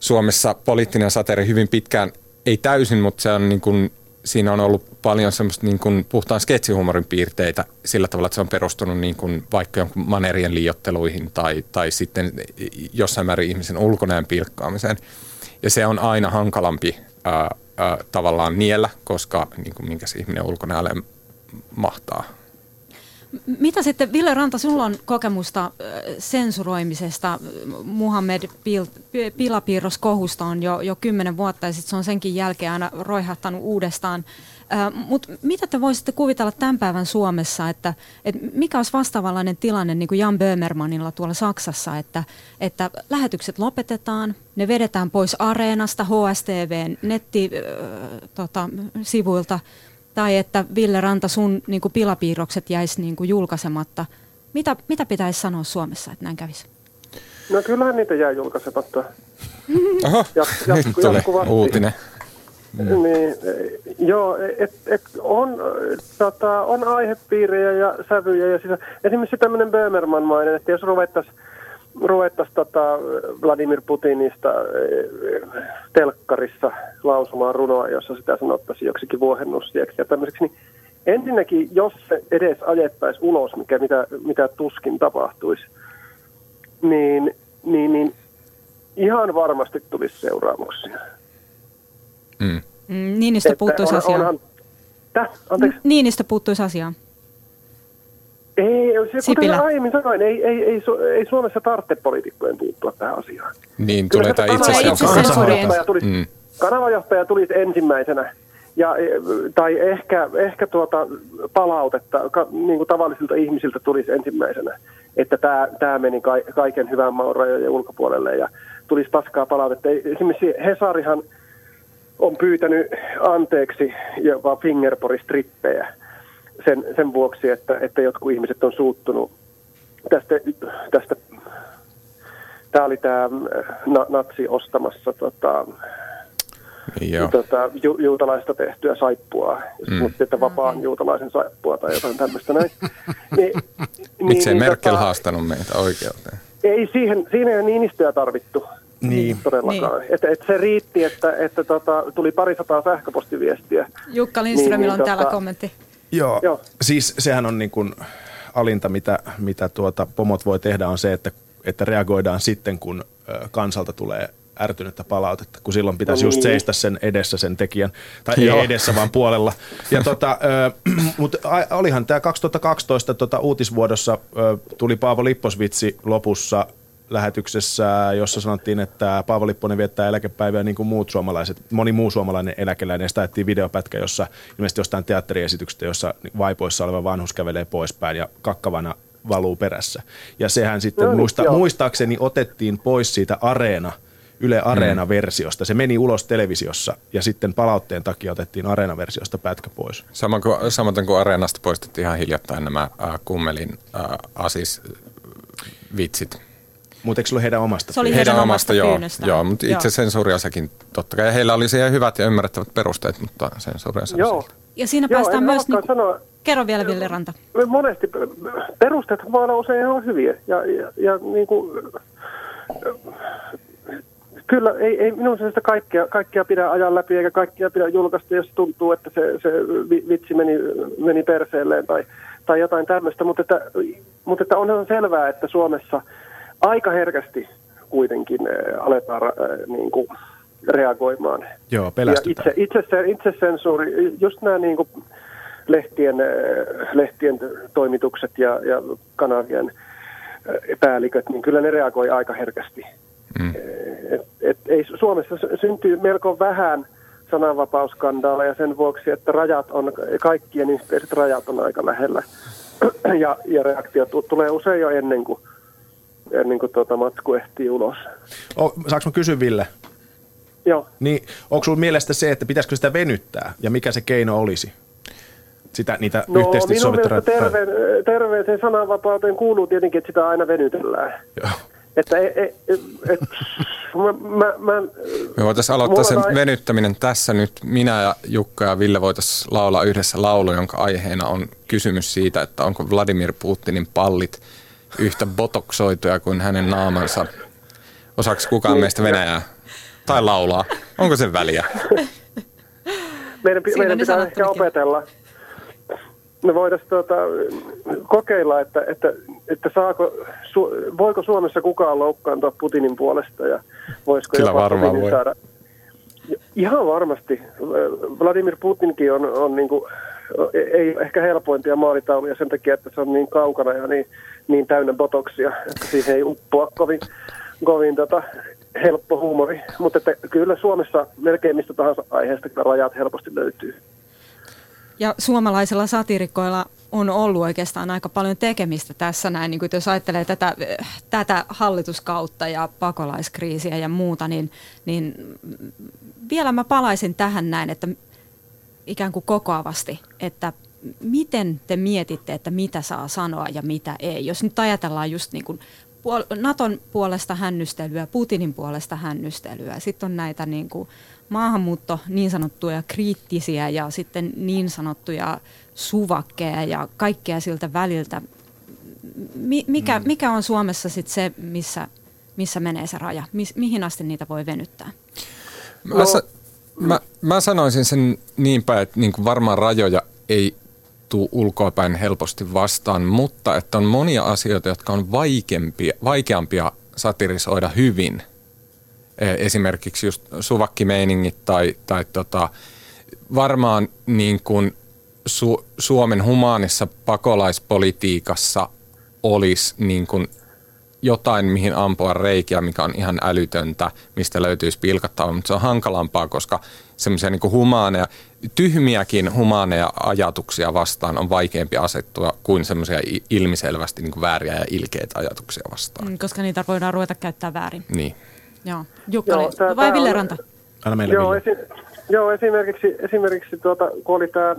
Suomessa poliittinen sateeri hyvin pitkään, ei täysin, mutta se on niin kuin, siinä on ollut paljon semmoista niin kuin puhtaan sketsihumorin piirteitä sillä tavalla, että se on perustunut niin kuin vaikka jonkun manerien liiotteluihin tai, tai sitten jossain määrin ihmisen ulkonäön pilkkaamiseen. Ja se on aina hankalampi ää, ää, tavallaan niellä, koska niin kuin minkä se ihminen ulkonäölle mahtaa. Mitä sitten, Ville Ranta, sinulla on kokemusta sensuroimisesta. Muhammed Pil- Pilapiirros kohusta on jo, jo kymmenen vuotta ja sitten se on senkin jälkeen aina roihahtanut uudestaan. Mutta mitä te voisitte kuvitella tämän päivän Suomessa, että, että mikä olisi vastaavanlainen tilanne niin kuin Jan Böhmermanilla tuolla Saksassa, että, että lähetykset lopetetaan, ne vedetään pois areenasta, HSTVn nettisivuilta, tota, tai että Ville Ranta, sun niin kuin pilapiirrokset jäisi niin kuin julkaisematta. Mitä, mitä pitäisi sanoa Suomessa, että näin kävisi? No kyllähän niitä jää julkaisematta. Oho, Ja- ja- nyt tuli jatkuvasti. uutinen. Mm. Niin, eh, joo, et, et on, tota, on aihepiirejä ja sävyjä. Ja siis, esimerkiksi tämmöinen Böhmerman-mainen, että jos ruvettaisiin ruvettais, tota, Vladimir Putinista eh, telkkarissa lausumaan runoa, jossa sitä sanottaisiin joksikin vuohennusieksi ja tämmöiseksi, niin ensinnäkin, jos se edes ajettaisiin ulos, mikä, mitä, mitä tuskin tapahtuisi, niin, niin, niin ihan varmasti tulisi seuraamuksia. Mm. Mm, Niinistö puuttuisi asiaan. onhan, täh, anteeksi. N- Niinistö puuttuisi asiaan. Ei, se, kuten Sipilä. aiemmin sanoin, ei, ei, ei, Su- ei Suomessa tarvitse poliitikkojen puuttua tähän asiaan. Niin tulee tämä itse kanavajohtaja tulisi, Mm. mm. kanavajohtaja tulisi ensimmäisenä. Ja, e, tai ehkä, ehkä tuota palautetta ka, niin kuin tavallisilta ihmisiltä tulisi ensimmäisenä, että tämä, tämä meni ka, kaiken hyvän maun rajojen ulkopuolelle ja tulisi paskaa palautetta. Esimerkiksi Hesarihan on pyytänyt anteeksi jopa fingerporistrippejä sen, sen vuoksi, että, että jotkut ihmiset on suuttunut tästä, tästä tämä oli tämä na, natsi ostamassa tota, Niin joo. tota, ju, juutalaista tehtyä saippua. Jos Mm. mm. sanottiin, että vapaan juutalaisen saippua tai jotain tämmöistä näin. Niin, Miksei Merkel tota, haastanut meitä oikeuteen? Ei siihen, siinä ei ole Niinistöä tarvittu. Niin. Todellakaan. Niin. Et, et se riitti, että, että tota, tuli parisataa sähköpostiviestiä. Jukka Lindströmillä Niin, on niin, täällä tota- kommentti. Joo. Joo. Siis sehän on niin kuin alinta, mitä, mitä tuota pomot voi tehdä, on se, että, että reagoidaan sitten, kun kansalta tulee ärtynyttä palautetta, kun silloin pitäisi No just niin. seistä sen edessä sen tekijän, tai Joo. ei edessä, vaan puolella. Ja tota, mutta olihan tämä 2012 tota, uutisvuodossa ö, tuli Paavo Lipposvitsi lopussa lähetyksessä, jossa sanottiin, että Paavo Lipponen viettää eläkepäiviä niin kuin muut suomalaiset, moni muu suomalainen eläkeläinen. Ja sitä ajettiin videopätkä, jossa ilmeisesti jostain teatteriesityksestä, jossa vaipoissa oleva vanhus kävelee poispäin ja kakkavana valuu perässä. Ja sehän sitten No niin, muista, joo. muistaakseni otettiin pois siitä Areena, Yle Areena-versiosta. Se meni ulos televisiossa ja sitten palautteen takia otettiin Areena-versiosta pätkä pois. Sama kuin, samaten kuin Areenasta poistettiin ihan hiljattain nämä äh, kummelin äh, asis vitsit. Mutta eikö se ollut heidän omasta? Se oli pyynnöstä? heidän omasta joo, pyynnöstään. joo, mutta Joo. itse sensuuriasakin totta kai. Ja heillä oli siihen hyvät ja ymmärrettävät perusteet, mutta sensuuriasa Joo. Ja siinä Joo, päästään myös... Niin, sanoa, kerro vielä Ville Ranta. monesti perusteet voi olla usein ihan hyviä. Ja, ja, ja niin kuin, kyllä ei, ei minun sitä kaikkea, kaikkea pidä ajaa läpi eikä kaikkea pidä julkaista, jos tuntuu, että se, se vi- vitsi meni, meni perseelleen tai, tai jotain tämmöistä. Mutta, että, mutta että onhan selvää, että Suomessa aika herkästi kuitenkin äh, aletaan äh, niin kuin reagoimaan Joo, ja pelästytään. itse, itse, se, itse sensuuri, just nämä niin kuin lehtien, äh, lehtien toimitukset ja, ja kanavien päälliköt, niin kyllä ne reagoi aika herkästi. Mm. Et, et, ei, Suomessa sy- syntyy melko vähän sananvapausskandaaleja sen vuoksi, että rajat on, kaikkien yhteiset rajat on aika lähellä. ja, ja reaktio tu- tulee usein jo ennen kuin, ennen kuin tuota matsku ehtii ulos. O, saanko mä kysyä Ville? Joo. Niin, onko sinulla mielestä se, että pitäisikö sitä venyttää ja mikä se keino olisi? Sitä, niitä No yhteisesti minun sovittuja mielestä terve, terveeseen sananvapauteen kuuluu tietenkin, että sitä aina venytellään. Joo. Että ei, ei, et, mä, mä, mä, Me voitaisiin aloittaa sen on ai- venyttäminen tässä nyt. Minä ja Jukka ja Ville voitaisiin laulaa yhdessä laulu, jonka aiheena on kysymys siitä, että onko Vladimir Putinin pallit yhtä botoksoituja kuin hänen naamansa. Osaako kukaan Niin, meistä Venäjää? Tai laulaa? Onko sen väliä? meidän, pi- Siinä meidän pitää ehkä opetella. Me voitaisiin tuota, kokeilla, että, että, että saako, su, voiko Suomessa kukaan loukkaantua Putinin puolesta ja voisiko Kyllä jopa varmaan Putinin voi. saada. Ihan varmasti. Vladimir Putinkin on, on niin kuin, ei ehkä helpointia maalitauluja sen takia, että se on niin kaukana ja niin, niin täynnä botoksia, että siihen ei uppoa kovin, kovin tota, helppo huumori. Mutta että kyllä Suomessa melkein mistä tahansa aiheesta kyllä rajat helposti löytyy. Ja suomalaisilla satirikoilla on ollut oikeastaan aika paljon tekemistä tässä näin, niin kuin jos ajattelee tätä, tätä hallituskautta ja pakolaiskriisiä ja muuta, niin, niin vielä mä palaisin tähän näin, että ikään kuin kokoavasti, että miten te mietitte, että mitä saa sanoa ja mitä ei? Jos nyt ajatellaan just niin kuin Naton puolesta hännystelyä, Putinin puolesta hännystelyä, sitten on näitä niin kuin maahanmuutto niin sanottuja kriittisiä ja sitten niin sanottuja suvakkeja ja kaikkea siltä väliltä. mikä, mm. mikä on Suomessa sitten se, missä, missä menee se raja? Mi- mihin asti niitä voi venyttää? Mä, no. Mä, mä sanoisin sen niin päin, että niin kuin varmaan rajoja ei tuu ulkoapäin helposti vastaan, mutta että on monia asioita, jotka on vaikeampia, vaikeampia satirisoida hyvin. E, esimerkiksi just suvakkimeiningit tai, tai tota, varmaan niin kuin Su- Suomen humaanissa pakolaispolitiikassa olisi niin kuin jotain, mihin ampua reikiä, mikä on ihan älytöntä, mistä löytyisi pilkattavaa, mutta se on hankalampaa, koska semmoisia niin humaaneja, tyhmiäkin humaaneja ajatuksia vastaan on vaikeampi asettua kuin semmoisia ilmiselvästi niin vääriä ja ilkeitä ajatuksia vastaan. Mm, koska niitä voidaan ruveta käyttää väärin. Niin. Joo. Jukka, joo, tää, vai Ville Ranta? Anna meille joo, esi- joo, esimerkiksi, esimerkiksi tuota, kun oli tämä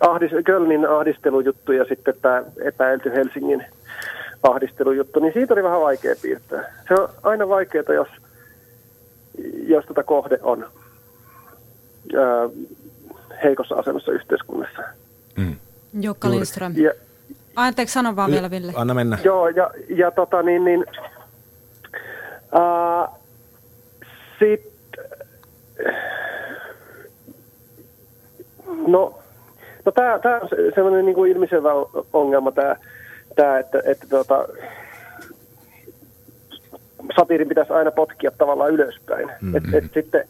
ahdis, Kölnin ahdistelujuttu ja sitten tämä epäilty Helsingin ahdistelujuttu, niin siitä oli vähän vaikea piirtää. Se on aina vaikeaa, jos, jos tota kohde on ää, heikossa asemassa yhteiskunnassa. Mm. Jukka Lindström. Ja, Anteeksi, sano vaan vielä Ville. Anna mennä. Joo, ja, ja tota niin, niin ää, sit, no, no tämä on sellainen niin kuin ilmiselvä ongelma, tämä tämä, että, että tuota, satiirin pitäisi aina potkia tavallaan ylöspäin. Mm-hmm. Et, et sitten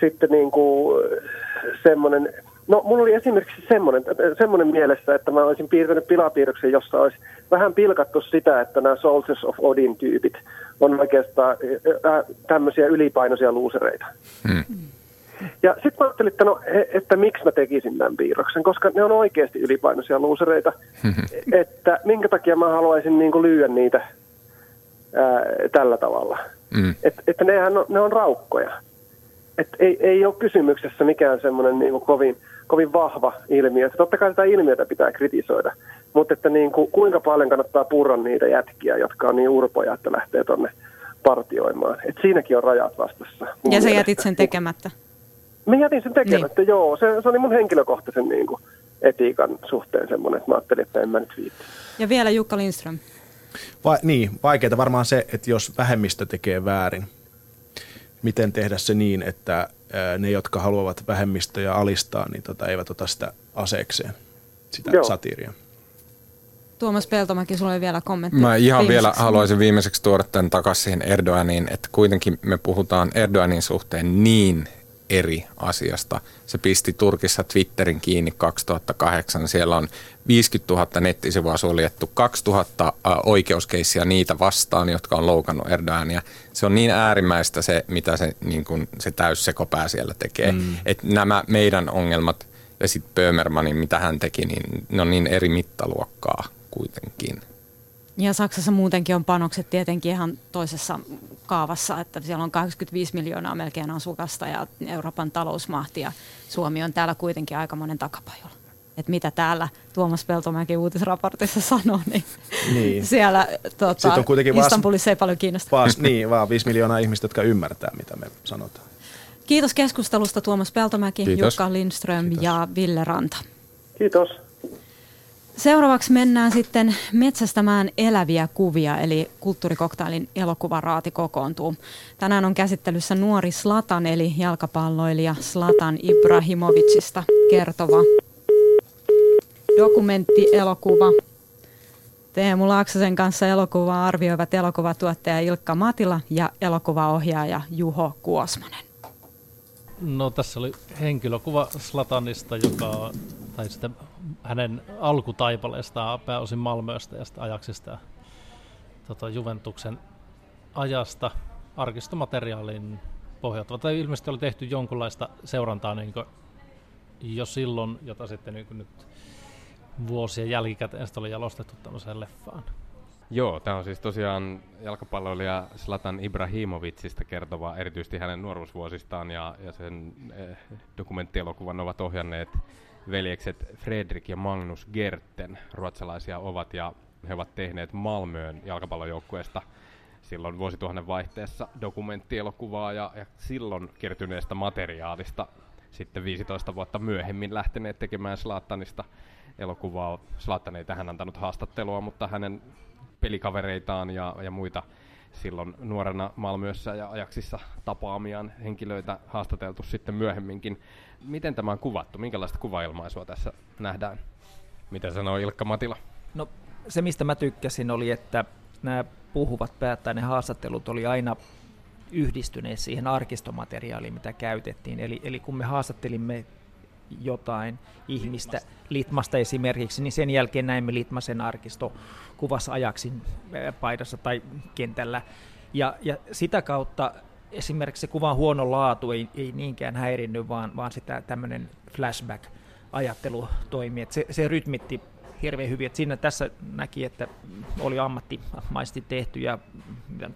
sitten niin kuin semmoinen, no mulla oli esimerkiksi semmoinen, semmoinen mielessä, että mä olisin piirtänyt pilapiirroksen, jossa olisi vähän pilkattu sitä, että nämä Soldiers of Odin tyypit on oikeastaan tämmöisiä ylipainoisia luusereita. Mm. Ja sitten mä ajattelin, että, no, että miksi mä tekisin tämän piirroksen, koska ne on oikeasti ylipainoisia luusereita, että minkä takia mä haluaisin niin kuin lyödä niitä ää, tällä tavalla. Mm. Et, että nehän on, ne on raukkoja. Et ei, ei ole kysymyksessä mikään semmoinen niin kuin kovin, kovin vahva ilmiö. Että totta kai tätä ilmiötä pitää kritisoida, mutta että niin kuin, kuinka paljon kannattaa purra niitä jätkiä, jotka on niin urpoja, että lähtee tuonne partioimaan. Et siinäkin on rajat vastassa. Ja sä jätit sen tekemättä? Mä jätin sen tekemättä, niin. joo. Se, se oli mun henkilökohtaisen niin kuin, etiikan suhteen semmoinen, että mä ajattelin, että en mä nyt viitti. Ja vielä Jukka Lindström. Va- niin, vaikeaa varmaan se, että jos vähemmistö tekee väärin, miten tehdä se niin, että ne, jotka haluavat vähemmistöjä alistaa, niin tota, eivät ota sitä aseekseen, sitä Joo. satiiria. Tuomas Peltomäki, sulla oli vielä kommentti. Mä ihan vielä haluaisin viimeiseksi tuoda tämän takaisin siihen Erdoganiin, että kuitenkin me puhutaan Erdoganin suhteen niin eri asiasta. Se pisti Turkissa Twitterin kiinni 2008. Siellä on 50 000 nettisivua suljettu, 2000 oikeuskeissiä niitä vastaan, jotka on loukannut Erdogania. Se on niin äärimmäistä se, mitä se, niin kuin se täyssekopää siellä tekee. Mm. Että nämä meidän ongelmat ja sitten Böhmermanin, mitä hän teki, niin ne on niin eri mittaluokkaa kuitenkin. Ja Saksassa muutenkin on panokset tietenkin ihan toisessa kaavassa, että siellä on 85 miljoonaa melkein asukasta ja Euroopan talousmahti ja Suomi on täällä kuitenkin aika monen takapajolla. Että mitä täällä Tuomas Peltomäki uutisraportissa sanoo, niin, niin. siellä tota, on kuitenkin Istanbulissa vaas, ei paljon kiinnosta. Vaas, niin, vaan 5 miljoonaa ihmistä, jotka ymmärtää, mitä me sanotaan. Kiitos keskustelusta Tuomas Peltomäki, Kiitos. Jukka Lindström Kiitos. ja Ville Ranta. Kiitos. Seuraavaksi mennään sitten metsästämään eläviä kuvia, eli kulttuurikoktailin elokuvaraati kokoontuu. Tänään on käsittelyssä nuori Slatan, eli jalkapalloilija Slatan Ibrahimovicista kertova dokumenttielokuva. Teemu Laaksosen kanssa elokuvaa arvioivat elokuvatuottaja Ilkka Matila ja elokuvaohjaaja Juho Kuosmanen. No tässä oli henkilökuva Slatanista, joka, tai sitten hänen alkutaipaleestaan pääosin Malmöstä ja sitten ajaksista tota, Juventuksen ajasta arkistomateriaalin pohjautuva. Tai ilmeisesti oli tehty jonkunlaista seurantaa niin jo silloin, jota sitten niin nyt vuosien jälkikäteen sitten oli jalostettu tämmöiseen leffaan. Joo, tämä on siis tosiaan jalkapalloilija Slatan Ibrahimovicista kertova erityisesti hänen nuoruusvuosistaan ja, ja sen eh, dokumenttielokuvan ovat ohjanneet veljekset Fredrik ja Magnus Gerten, ruotsalaisia ovat ja he ovat tehneet Malmöön jalkapallojoukkueesta silloin vuosituhannen vaihteessa dokumenttielokuvaa ja, ja silloin kertyneestä materiaalista sitten 15 vuotta myöhemmin lähteneet tekemään Slaattanista elokuvaa. Slaattan ei tähän antanut haastattelua, mutta hänen pelikavereitaan ja, ja muita silloin nuorena Malmössä ja ajaksissa tapaamiaan henkilöitä haastateltu sitten myöhemminkin. Miten tämä on kuvattu? Minkälaista kuvailmaisua tässä nähdään? Mitä sanoo Ilkka Matila? No se, mistä mä tykkäsin, oli, että nämä puhuvat päättäjät, ne haastattelut oli aina yhdistyneet siihen arkistomateriaaliin, mitä käytettiin. Eli, eli kun me haastattelimme jotain ihmistä, Litmasta esimerkiksi, niin sen jälkeen näimme Litmasen arkisto kuvassa ajaksin paidassa tai kentällä. Ja, ja sitä kautta esimerkiksi se kuvan huono laatu ei, ei niinkään häirinnyt, vaan, vaan sitä tämmöinen flashback-ajattelu toimi. että se, se rytmitti hirveän hyvin. Että siinä tässä näki, että oli ammattimaisesti tehty ja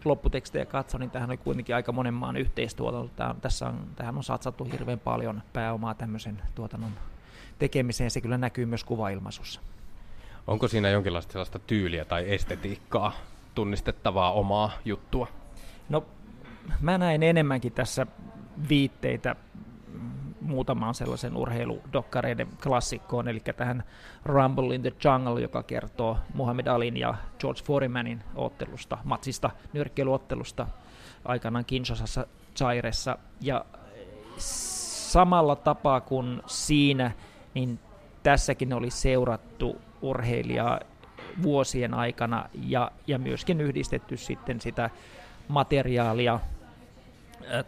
lopputekstejä katsoin, niin tähän oli kuitenkin aika monen maan yhteistuotanto. Tämä, tässä on, tähän on satsattu hirveän paljon pääomaa tämmöisen tuotannon tekemiseen. Se kyllä näkyy myös kuvailmaisussa. Onko siinä jonkinlaista sellaista tyyliä tai estetiikkaa, tunnistettavaa omaa juttua? No, mä näin enemmänkin tässä viitteitä muutamaan sellaisen urheiludokkareiden klassikkoon, eli tähän Rumble in the Jungle, joka kertoo Muhammad Alin ja George Foremanin ottelusta, matsista, nyrkkeilyottelusta aikanaan Kinshasassa Zairessa. Ja samalla tapaa kuin siinä, niin tässäkin oli seurattu urheilijaa vuosien aikana ja, ja myöskin yhdistetty sitten sitä materiaalia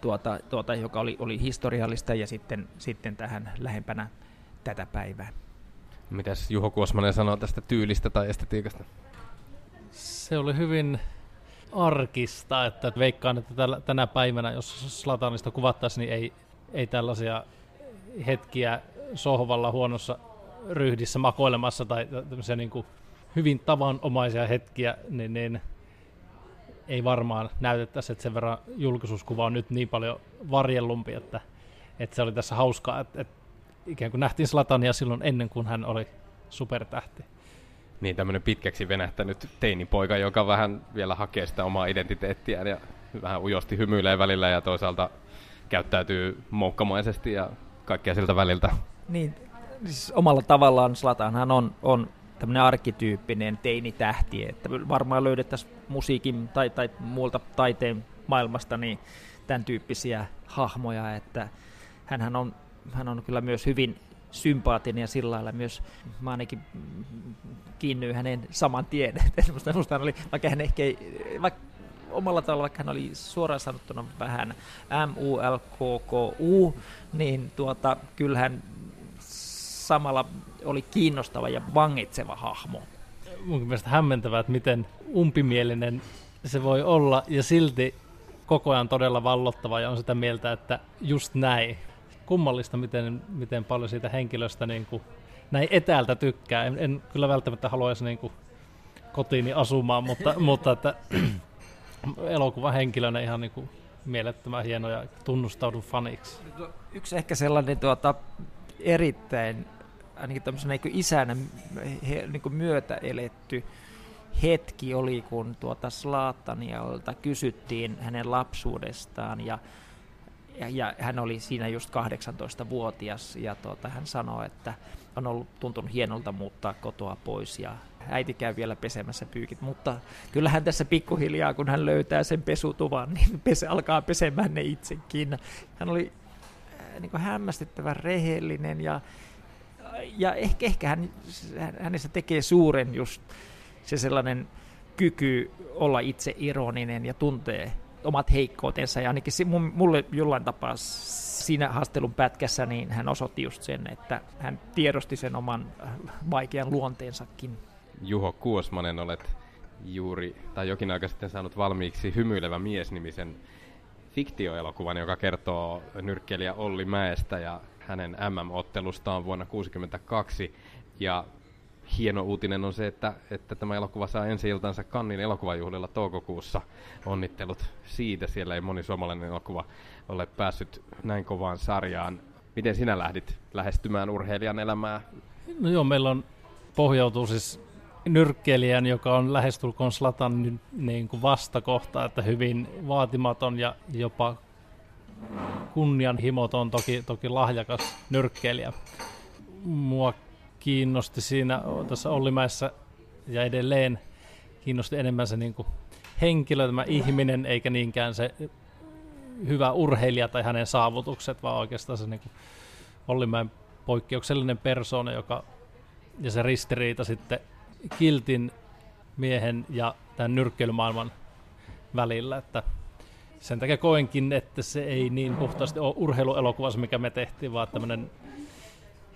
tuota, tuota, joka oli, oli historiallista ja sitten, sitten tähän lähempänä tätä päivää. Mitäs Juho Kuosmanen sanoo tästä tyylistä tai estetiikasta? Se oli hyvin arkista, että veikkaan, että tällä, tänä päivänä, jos Slatanista kuvattaisiin, niin ei, ei tällaisia hetkiä sohvalla huonossa ryhdissä makoilemassa tai tämmöisiä niin kuin hyvin tavanomaisia hetkiä, niin, niin ei varmaan näytettäisi, että sen verran julkisuuskuva on nyt niin paljon varjellumpi, että, että se oli tässä hauskaa, että, että ikään kuin nähtiin Slatania silloin ennen kuin hän oli supertähti. Niin, tämmöinen pitkäksi venähtänyt teinipoika, joka vähän vielä hakee sitä omaa identiteettiään ja vähän ujosti hymyilee välillä ja toisaalta käyttäytyy moukkamaisesti ja kaikkea siltä väliltä. Niin, siis omalla tavallaan Slatanhan on, on tämmöinen arkkityyppinen teinitähti, että varmaan löydettäisiin musiikin tai, tai muulta taiteen maailmasta niin tämän tyyppisiä hahmoja, että hän on, hän on kyllä myös hyvin sympaattinen ja sillä lailla myös mä ainakin kiinnyin hänen saman tien. Musta hän oli, vaikka hän ehkä ei, vaikka omalla tavalla, vaikka hän oli suoraan sanottuna vähän M-U-L-K-K-U, niin tuota, kyllähän samalla oli kiinnostava ja vangitseva hahmo. Mun mielestä hämmentävää, että miten umpimielinen se voi olla ja silti koko ajan todella vallottava ja on sitä mieltä, että just näin. Kummallista, miten, miten paljon siitä henkilöstä niin kuin, näin etäältä tykkää. En, en kyllä välttämättä haluaisi niin kuin, kotiini asumaan, mutta, mutta että, elokuvan henkilönä ihan niin kuin, mielettömän hieno ja tunnustaudun faniksi. Yksi ehkä sellainen tuota, erittäin ainakin tämmöisenä niin isänä niin kuin myötä eletty hetki oli, kun tuota Slaatanialta kysyttiin hänen lapsuudestaan ja, ja, ja hän oli siinä just 18-vuotias ja tuota, hän sanoi, että on ollut tuntunut hienolta muuttaa kotoa pois ja äiti käy vielä pesemässä pyykit, mutta kyllähän tässä pikkuhiljaa, kun hän löytää sen pesutuvan, niin pese, alkaa pesemään ne itsekin. Hän oli äh, niin hämmästyttävän rehellinen ja ja ehkä, ehkä hän, hänessä tekee suuren just se sellainen kyky olla itse ironinen ja tuntee omat heikkoutensa. Ja ainakin se, mulle jollain tapaa siinä haastelun pätkässä niin hän osoitti just sen, että hän tiedosti sen oman äh, vaikean luonteensakin. Juho Kuosmanen, olet juuri tai jokin aika sitten saanut valmiiksi Hymyilevä mies-nimisen fiktioelokuvan, joka kertoo nyrkkeilijä Olli Mäestä ja hänen MM-ottelustaan vuonna 1962. Ja hieno uutinen on se, että, että tämä elokuva saa ensi iltansa Kannin elokuvajuhlilla toukokuussa. Onnittelut siitä. Siellä ei moni suomalainen elokuva ole päässyt näin kovaan sarjaan. Miten sinä lähdit lähestymään urheilijan elämää? No joo, meillä on pohjautuu siis nyrkkeilijän, joka on lähestulkoon Slatan niin kuin vastakohta, että hyvin vaatimaton ja jopa kunnianhimoton, toki, toki lahjakas nyrkkeilijä. Mua kiinnosti siinä tässä Ollimäessä ja edelleen kiinnosti enemmän se niin kuin henkilö, tämä ihminen, eikä niinkään se hyvä urheilija tai hänen saavutukset, vaan oikeastaan se niin kuin Ollimäen poikkeuksellinen persoona, joka, ja se ristiriita sitten kiltin miehen ja tämän nyrkkeilymaailman välillä, että sen takia koenkin, että se ei niin puhtaasti ole urheiluelokuva, mikä me tehtiin, vaan tämmöinen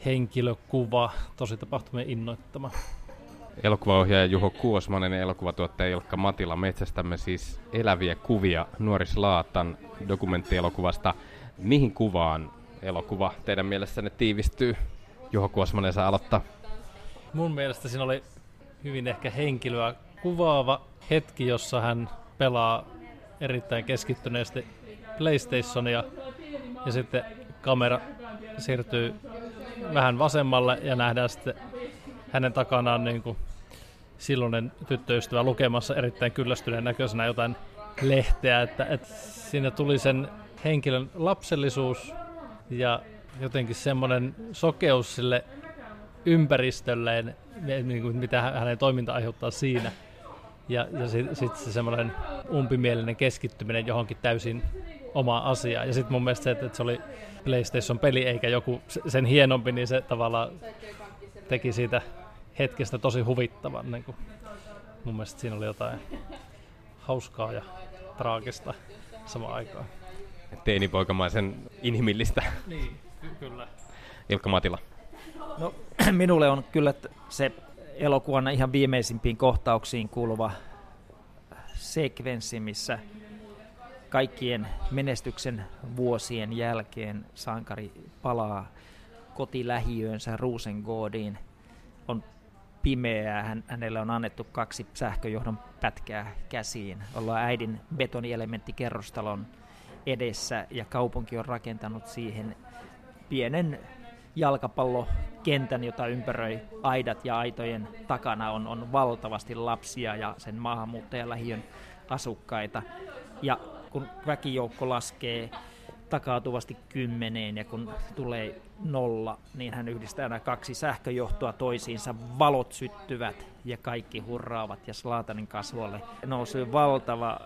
henkilökuva, tosi tapahtumien innoittama. Elokuvaohjaaja Juho Kuosmanen ja elokuvatuottaja Ilkka Matila metsästämme siis eläviä kuvia Nuoris Laatan dokumenttielokuvasta. Mihin kuvaan elokuva teidän mielestänne tiivistyy? Juho Kuosmanen saa aloittaa. Mun mielestä siinä oli hyvin ehkä henkilöä kuvaava hetki, jossa hän pelaa erittäin keskittyneesti PlayStationia ja sitten kamera siirtyy vähän vasemmalle ja nähdään sitten hänen takanaan niin kuin silloinen tyttöystävä lukemassa erittäin kyllästyneen näköisenä jotain lehteä, että, että siinä tuli sen henkilön lapsellisuus ja jotenkin semmoinen sokeus sille ympäristölleen, niin kuin mitä hänen toiminta aiheuttaa siinä. Ja, ja sitten sit se semmoinen umpimielinen keskittyminen johonkin täysin oma asia. Ja sitten mun mielestä se, että se oli PlayStation-peli eikä joku sen hienompi, niin se tavallaan teki siitä hetkestä tosi huvittavan. Niin kuin mun mielestä siinä oli jotain hauskaa ja traagista samaan aikaan. Teinipoikamaisen inhimillistä. Niin, ky- kyllä. Ilkka Matila. No, minulle on kyllä se elokuvan ihan viimeisimpiin kohtauksiin kuuluva sekvenssi, missä kaikkien menestyksen vuosien jälkeen sankari palaa kotilähiöönsä Rosengårdiin. On pimeää, hän, hänelle on annettu kaksi sähköjohdon pätkää käsiin. Ollaan äidin betonielementtikerrostalon edessä ja kaupunki on rakentanut siihen pienen jalkapallokentän, jota ympäröi aidat ja aitojen takana on, on valtavasti lapsia ja sen maahanmuuttajalähiön asukkaita. Ja kun väkijoukko laskee takautuvasti kymmeneen ja kun tulee nolla, niin hän yhdistää nämä kaksi sähköjohtoa toisiinsa, valot syttyvät ja kaikki hurraavat ja Slaatanin kasvolle nousee valtava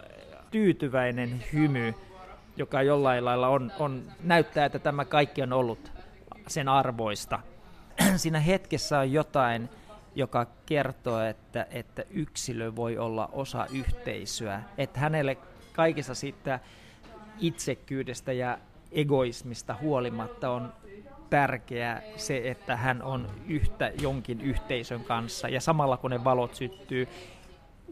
tyytyväinen hymy, joka jollain lailla on, on, näyttää, että tämä kaikki on ollut sen arvoista. Siinä hetkessä on jotain, joka kertoo, että, että yksilö voi olla osa yhteisöä, että hänelle kaikessa siitä itsekyydestä ja egoismista huolimatta on tärkeää se, että hän on yhtä jonkin yhteisön kanssa ja samalla kun ne valot syttyy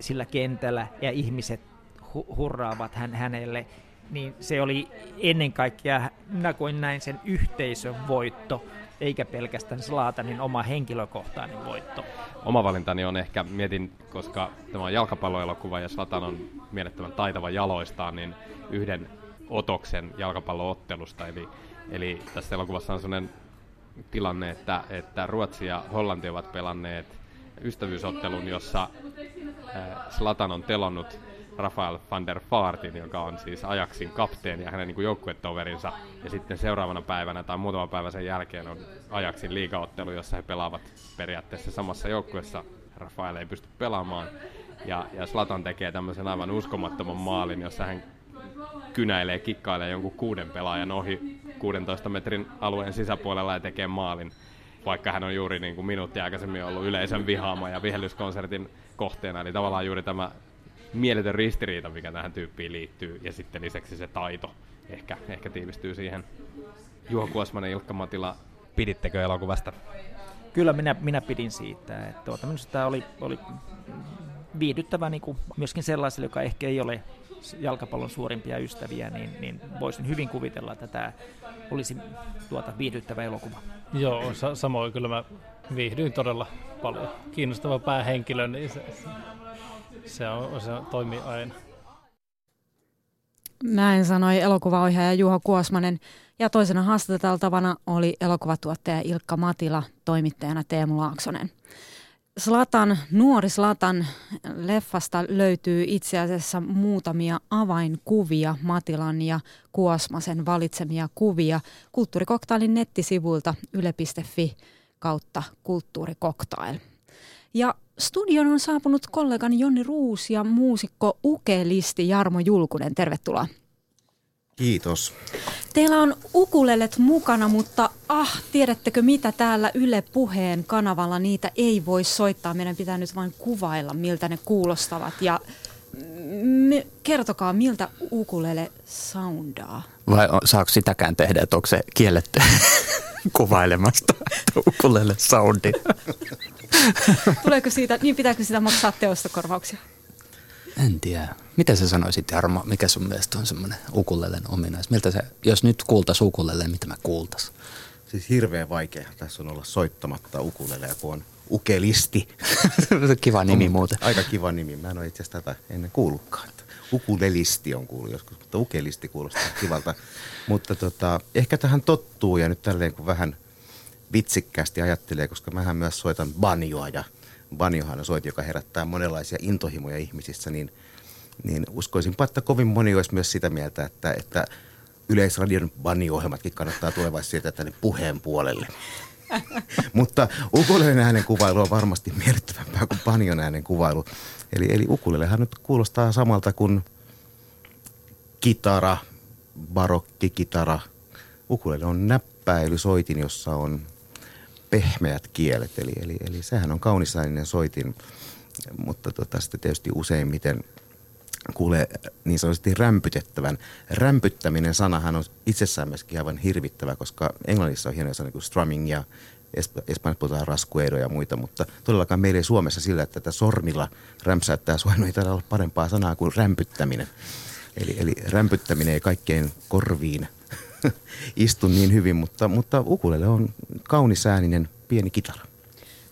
sillä kentällä ja ihmiset hu- hurraavat hän, hänelle, niin se oli ennen kaikkea, minä koin näin sen yhteisön voitto, eikä pelkästään Slaatanin oma henkilökohtainen voitto. Oma valintani on ehkä, mietin, koska tämä on jalkapalloelokuva ja Slatan on mielettömän taitava jaloistaan, niin yhden otoksen jalkapalloottelusta. Eli, eli tässä elokuvassa on sellainen tilanne, että, että Ruotsi ja Hollanti ovat pelanneet ystävyysottelun, jossa Slatan on telonnut Rafael van der Vaartin, joka on siis Ajaksin kapteeni ja hänen niin joukkuetoverinsa. Ja sitten seuraavana päivänä tai muutama päivä sen jälkeen on Ajaksin liigaottelu, jossa he pelaavat periaatteessa samassa joukkueessa. Rafael ei pysty pelaamaan. Ja, ja Slatan tekee tämmöisen aivan uskomattoman maalin, jossa hän kynäilee, kikkailee jonkun kuuden pelaajan ohi 16 metrin alueen sisäpuolella ja tekee maalin. Vaikka hän on juuri niin kuin minuutti aikaisemmin ollut yleisön vihaama ja vihellyskonsertin kohteena. Eli tavallaan juuri tämä mieletön ristiriita, mikä tähän tyyppiin liittyy, ja sitten lisäksi se taito ehkä, ehkä tiivistyy siihen. Juho Kuosmanen, Ilkka Matila, pidittekö elokuvasta? Kyllä minä, minä pidin siitä. Että tuota, minusta tämä oli, oli viihdyttävä niin kuin myöskin sellaiselle, joka ehkä ei ole jalkapallon suurimpia ystäviä, niin, niin voisin hyvin kuvitella, että tämä olisi tuota viihdyttävä elokuva. Joo, sa- samoin kyllä mä viihdyin todella paljon. Kiinnostava päähenkilö, niin se, se, on, se toimii aina. Näin sanoi elokuvaohjaaja Juha Kuosmanen ja toisena haastateltavana oli elokuvatuottaja Ilkka Matila, toimittajana Teemu Laaksonen. Slatan, nuori Slatan leffasta löytyy itse asiassa muutamia avainkuvia Matilan ja Kuosmasen valitsemia kuvia kulttuurikoktailin nettisivuilta yle.fi kautta kulttuurikoktail. Ja studion on saapunut kollegani Jonni Ruus ja muusikko Ukelisti Jarmo Julkunen. Tervetuloa. Kiitos. Teillä on ukulelet mukana, mutta ah, tiedättekö mitä täällä Yle Puheen kanavalla niitä ei voi soittaa. Meidän pitää nyt vain kuvailla, miltä ne kuulostavat. Ja me, kertokaa, miltä ukulele soundaa. Vai saako sitäkään tehdä, että onko se kielletty kuvailemasta ukulele soundi? Tuleeko siitä, niin pitääkö sitä maksaa teostokorvauksia? En tiedä. Mitä sä sanoisit, Jarmo? Mikä sun mielestä on semmoinen ukulelen ominais? Miltä se, jos nyt kuultais ukulele, mitä mä kuultas? Siis hirveän vaikea tässä on olla soittamatta ukuleleja, kun on ukelisti. kiva nimi on, muuten. Aika kiva nimi. Mä en ole itse asiassa tätä ennen kuullutkaan. Ukulelisti on kuullut joskus, mutta ukelisti kuulostaa kivalta. mutta tota, ehkä tähän tottuu ja nyt tälleen kun vähän vitsikkäästi ajattelee, koska mähän myös soitan banjoa ja – banjohan on soiti, joka herättää monenlaisia intohimoja ihmisissä, niin, niin uskoisinpa, että kovin moni olisi myös sitä mieltä, että, että Yleisradion banjo-ohjelmatkin kannattaa tulevaisuudessa tänne puheen puolelle. Mutta ukulelen äänen kuvailu on varmasti miellyttävämpää kuin banjon äänen kuvailu. Eli, eli ukulelehan nyt kuulostaa samalta kuin kitara, barokkikitara. Ukulele on näppäilysoitin, jossa on pehmeät kielet, eli, eli, eli sehän on kaunisainen soitin, mutta tota, sitten tietysti useimmiten kuulee niin sanotusti rämpytettävän. Rämpyttäminen sanahan on itsessään myöskin aivan hirvittävä, koska englannissa on hienoja sanoja kuin strumming ja espanjassa puhutaan raskueiro ja muita, mutta todellakaan meillä ei Suomessa sillä, että tätä sormilla rämpsäyttää sua, ei taida olla parempaa sanaa kuin rämpyttäminen. Eli, eli rämpyttäminen ei kaikkein korviin istu niin hyvin, mutta, mutta ukulele on kaunisääninen pieni kitara.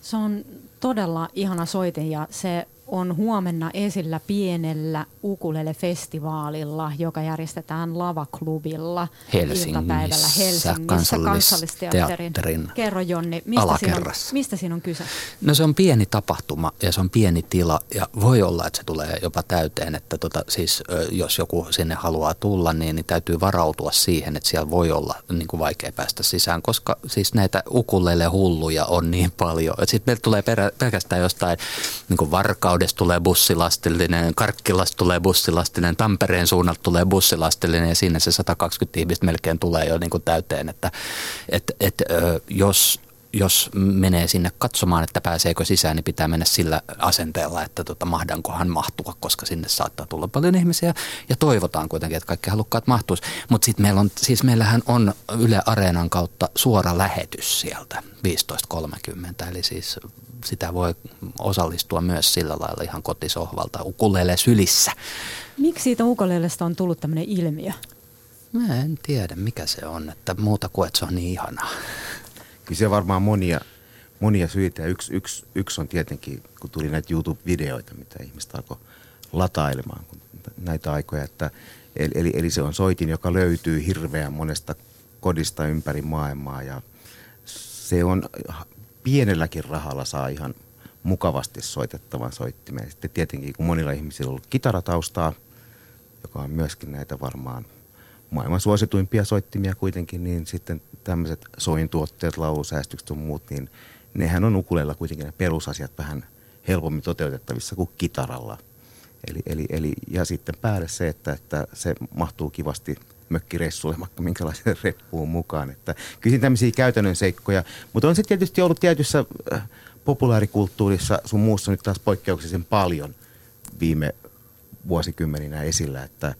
Se on todella ihana soitin ja se on huomenna esillä pienellä ukulele-festivaalilla, joka järjestetään Lavaklubilla Helsingissä, iltapäivällä Helsingissä kansallisteatterin. Kerro Jonni, mistä siinä, on, mistä siinä on kyse? No se on pieni tapahtuma ja se on pieni tila ja voi olla, että se tulee jopa täyteen. Että tota, siis, jos joku sinne haluaa tulla, niin, niin täytyy varautua siihen, että siellä voi olla niin kuin vaikea päästä sisään, koska siis näitä ukulele hulluja on niin paljon. Sitten meiltä tulee perä, pelkästään jostain niin kuin Varkaudesta tulee bussilastillinen, Karkkilasta tulee bussilastillinen, Tampereen suunnalta tulee bussilastillinen ja sinne se 120 ihmistä melkein tulee jo niin kuin täyteen. Että et, et, jos jos menee sinne katsomaan, että pääseekö sisään, niin pitää mennä sillä asenteella, että tota, mahdankohan mahtua, koska sinne saattaa tulla paljon ihmisiä ja toivotaan kuitenkin, että kaikki halukkaat mahtuisi. Mutta sitten meillä on, siis meillähän on Yle Areenan kautta suora lähetys sieltä 15.30, eli siis sitä voi osallistua myös sillä lailla ihan kotisohvalta ukulele sylissä. Miksi siitä ukulelesta on tullut tämmöinen ilmiö? Mä en tiedä, mikä se on, että muuta kuin, että se on niin ihanaa. Kyllä siellä varmaan monia, monia syitä. Yksi, yksi, yksi on tietenkin, kun tuli näitä YouTube-videoita, mitä ihmiset alkoi latailemaan kun näitä aikoja. Että, eli, eli, eli se on soitin, joka löytyy hirveän monesta kodista ympäri maailmaa ja se on pienelläkin rahalla saa ihan mukavasti soitettavan soittimen. Sitten tietenkin, kun monilla ihmisillä on ollut kitarataustaa, joka on myöskin näitä varmaan maailman suosituimpia soittimia kuitenkin, niin sitten tämmöiset sointuotteet, laulusäästykset ja muut, niin nehän on ukulella kuitenkin ne perusasiat vähän helpommin toteutettavissa kuin kitaralla. Eli, eli, eli, ja sitten päälle se, että, että se mahtuu kivasti mökkireissulle vaikka minkälaisen reppuun mukaan. Että kyllä tämmöisiä käytännön seikkoja, mutta on se tietysti ollut tietyssä äh, populaarikulttuurissa sun muussa nyt taas poikkeuksellisen paljon viime vuosikymmeninä esillä, että,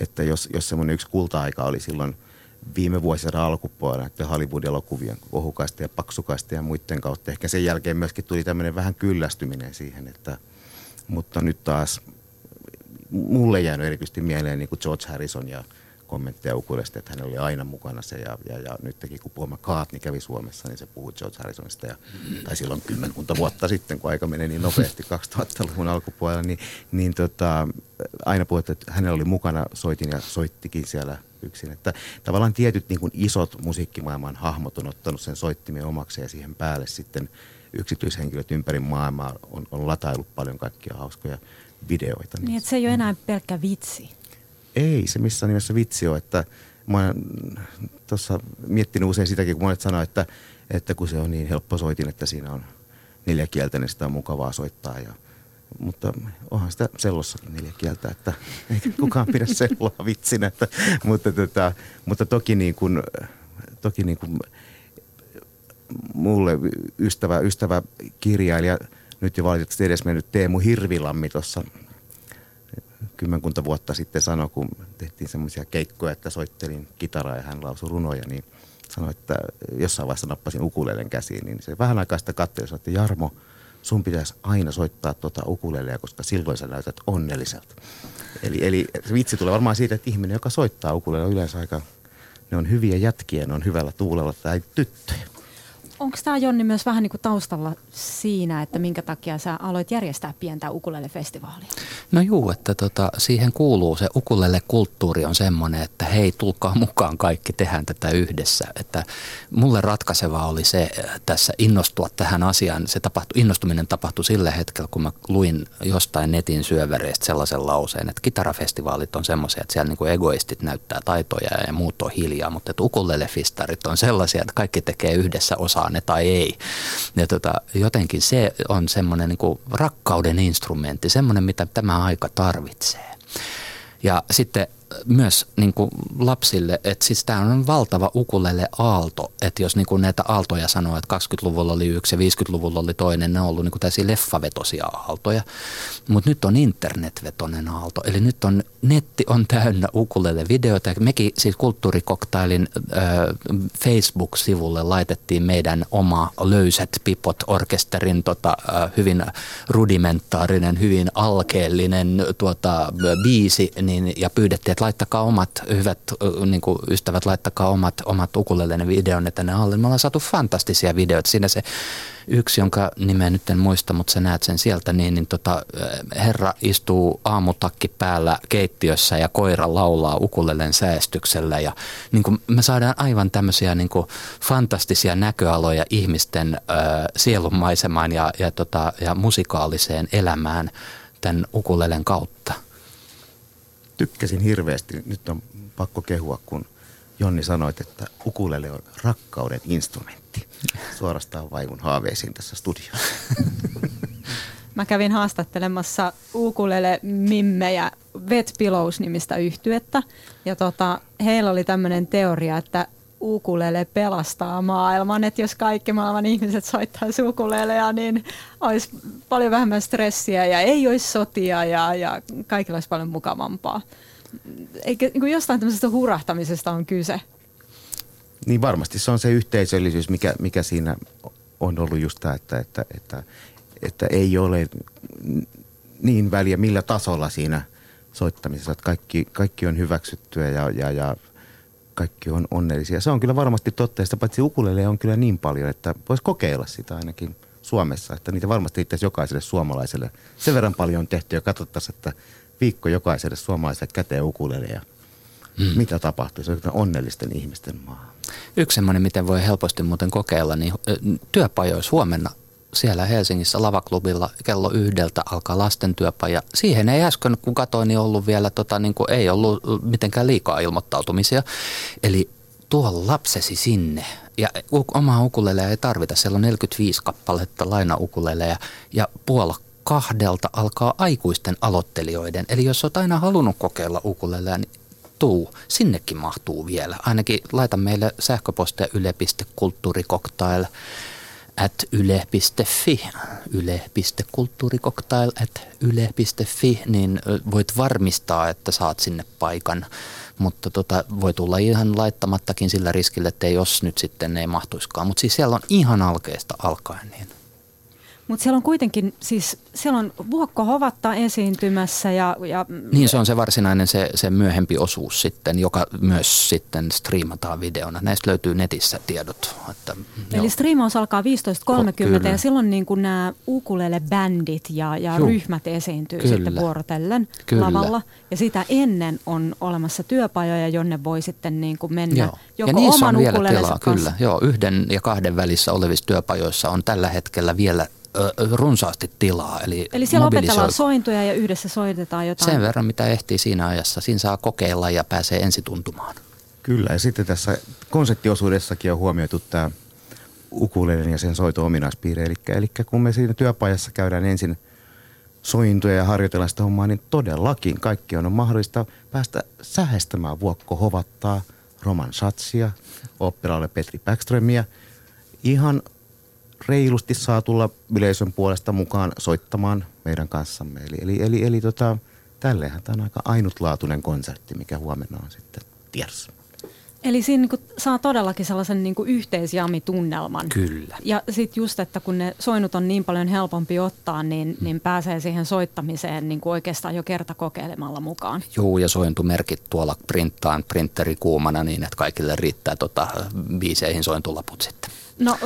että jos, jos semmoinen yksi kulta-aika oli silloin viime vuosien alkupuolella että Hollywood-elokuvien ohukaista ja paksukaista ja muiden kautta. Ehkä sen jälkeen myöskin tuli tämmöinen vähän kyllästyminen siihen, että, mutta nyt taas mulle jäänyt erityisesti mieleen niin kuin George Harrison ja kommentteja ukulesta, että hän oli aina mukana se. Ja, ja, ja nytkin kun Paul McCartney kävi Suomessa, niin se puhui George Harrisonista. Ja, tai silloin kymmenkunta vuotta sitten, kun aika menee niin nopeasti 2000-luvun alkupuolella, niin, niin tota, aina puhui, että hänellä oli mukana, soitin ja soittikin siellä yksin. Että tavallaan tietyt niin kuin isot musiikkimaailman hahmot on ottanut sen soittimen omakseen ja siihen päälle sitten yksityishenkilöt ympäri maailmaa on, on latailut paljon kaikkia hauskoja videoita. Niin, että se ei ole enää pelkkä vitsi. Ei se missään nimessä vitsi ole, että mä tuossa miettinyt usein sitäkin, kun monet sanoo, että, että kun se on niin helppo soitin, että siinä on neljä kieltä, niin sitä on mukavaa soittaa. Ja, mutta onhan sitä sellossakin neljä kieltä, että ei kukaan pidä selloa vitsinä. Että, mutta, tota, mutta toki, niin kuin, toki niin kuin mulle ystävä, ystävä kirjailija, nyt jo valitettavasti edes mennyt Teemu Hirvilammi tuossa kymmenkunta vuotta sitten sanoi, kun tehtiin semmoisia keikkoja, että soittelin kitaraa ja hän lausui runoja, niin sanoi, että jossain vaiheessa nappasin ukulelen käsiin, niin se vähän aikaa sitä katsoi ja sanoi, että Jarmo, sun pitäisi aina soittaa tuota ukulelea, koska silloin sä näytät onnelliselta. Eli, eli se vitsi tulee varmaan siitä, että ihminen, joka soittaa ukulelea yleensä aika, ne on hyviä jätkiä, ne on hyvällä tuulella tai tyttöjä onko tämä Jonni myös vähän niin kuin taustalla siinä, että minkä takia sä aloit järjestää pientä ukulele-festivaalia? No juu, että tota, siihen kuuluu se ukulele-kulttuuri on semmoinen, että hei tulkaa mukaan kaikki, tehdään tätä yhdessä. Että mulle ratkaisevaa oli se äh, tässä innostua tähän asiaan. Se tapahtui, innostuminen tapahtui sillä hetkellä, kun mä luin jostain netin syövereistä sellaisen lauseen, että kitarafestivaalit on semmoisia, että siellä niin kuin egoistit näyttää taitoja ja muut on hiljaa, mutta että ukulele-fistarit on sellaisia, että kaikki tekee yhdessä osaa ne tai ei. Ja tota, jotenkin se on semmoinen niin rakkauden instrumentti, semmoinen mitä tämä aika tarvitsee. Ja sitten myös niin kuin lapsille, että siis tämä on valtava ukulele aalto, että jos niin kuin näitä aaltoja sanoo, että 20-luvulla oli yksi ja 50-luvulla oli toinen, ne on ollut niin kuin täysin leffavetosia aaltoja, mutta nyt on internetvetoinen aalto, eli nyt on, netti on täynnä ukulele videoita, mekin siis kulttuurikoktailin äh, Facebook-sivulle laitettiin meidän oma löysät pipot orkesterin tota, äh, hyvin rudimentaarinen, hyvin alkeellinen tuota, biisi, niin, ja pyydettiin, että laittakaa omat hyvät niin kuin ystävät, laittakaa omat, omat ukulelenne videonne tänne alle. Me ollaan saatu fantastisia videoita. Siinä se yksi, jonka nimeä nyt en muista, mutta sä näet sen sieltä, niin, niin tota, herra istuu aamutakki päällä keittiössä ja koira laulaa ukulelen säästyksellä. Ja niin kuin me saadaan aivan tämmöisiä niin kuin fantastisia näköaloja ihmisten äh, sielunmaisemaan ja, ja, tota, ja musikaaliseen elämään tämän ukulelen kautta tykkäsin hirveästi. Nyt on pakko kehua, kun Jonni sanoi, että ukulele on rakkauden instrumentti. Suorastaan vaivun haaveisiin tässä studiossa. Mä kävin haastattelemassa ukulele mimmejä Vet Pillows nimistä yhtyettä. Ja tota, heillä oli tämmöinen teoria, että ukulele pelastaa maailman, että jos kaikki maailman ihmiset soittaisi ukulelea, niin olisi paljon vähemmän stressiä ja ei olisi sotia ja, ja kaikilla olisi paljon mukavampaa. Eikä niin jostain tämmöisestä hurahtamisesta on kyse? Niin varmasti se on se yhteisöllisyys, mikä, mikä siinä on ollut just tämä, että, että, että, että ei ole niin väliä millä tasolla siinä soittamisessa, että kaikki, kaikki on hyväksyttyä ja, ja, ja kaikki on onnellisia. Se on kyllä varmasti totta, ja sitä paitsi ukulele on kyllä niin paljon, että voisi kokeilla sitä ainakin Suomessa, että niitä varmasti riittäisi jokaiselle suomalaiselle. Sen verran paljon on tehty ja katsottaisiin, että viikko jokaiselle suomalaiselle käteen ukulele ja hmm. mitä tapahtuu. Se on onnellisten ihmisten maa. Yksi semmoinen, miten voi helposti muuten kokeilla, niin työpajoissa huomenna siellä Helsingissä lavaklubilla kello yhdeltä alkaa lasten työpaja. Siihen ei äsken, kun katsoin, niin ollut vielä, tota, niin kuin, ei ollut mitenkään liikaa ilmoittautumisia. Eli tuo lapsesi sinne. Ja omaa ukulelea ei tarvita. Siellä on 45 kappaletta lainaukuleleja ja puola kahdelta alkaa aikuisten aloittelijoiden. Eli jos olet aina halunnut kokeilla ukulelea, niin tuu. Sinnekin mahtuu vielä. Ainakin laita meille sähköpostia yle.kulttuurikoktail at yle.fi, yle.kulttuurikoktail at yle.fi, niin voit varmistaa, että saat sinne paikan. Mutta tota, voi tulla ihan laittamattakin sillä riskillä, että jos nyt sitten ei mahtuiskaan. Mutta siis siellä on ihan alkeesta alkaen niin. Mutta siellä on kuitenkin, siis siellä on Vuokko Hovatta esiintymässä ja, ja... Niin se on se varsinainen se, se myöhempi osuus sitten, joka myös sitten striimataan videona. Näistä löytyy netissä tiedot. Että, Eli joo. striimaus alkaa 15.30 ja silloin niin kuin nämä ukulele-bändit ja, ja ryhmät esiintyy kyllä. sitten vuorotellen kyllä. lavalla. Ja sitä ennen on olemassa työpajoja, jonne voi sitten niin kuin mennä joo. joko ja niissä oman on vielä tilaa, kyllä. Joo, yhden ja kahden välissä olevissa työpajoissa on tällä hetkellä vielä runsaasti tilaa. Eli, eli siellä opetellaan sointuja ja yhdessä soitetaan jotain? Sen verran, mitä ehtii siinä ajassa. Siinä saa kokeilla ja pääsee ensituntumaan. Kyllä, ja sitten tässä konseptiosuudessakin on huomioitu tämä ukulelen ja sen soito-ominaispiirre. Eli, eli kun me siinä työpajassa käydään ensin sointuja ja harjoitellaan sitä hommaa, niin todellakin kaikki on mahdollista päästä sähestämään Vuokko Hovattaa, Roman Satsia, oppilaalle Petri Backströmiä. Ihan reilusti saa tulla yleisön puolesta mukaan soittamaan meidän kanssamme. Eli, eli, eli, eli tota, tälleenhän tämä on aika ainutlaatuinen konsertti, mikä huomenna on sitten tiedossa. Eli siinä niin saa todellakin sellaisen niin yhteisjamitunnelman. Kyllä. Ja sitten just, että kun ne soinut on niin paljon helpompi ottaa, niin, hmm. niin pääsee siihen soittamiseen niin kuin oikeastaan jo kerta kokeilemalla mukaan. Joo, ja sointumerkit tuolla printtaan printeri kuumana niin, että kaikille riittää tota, biiseihin sointulaput sitten. No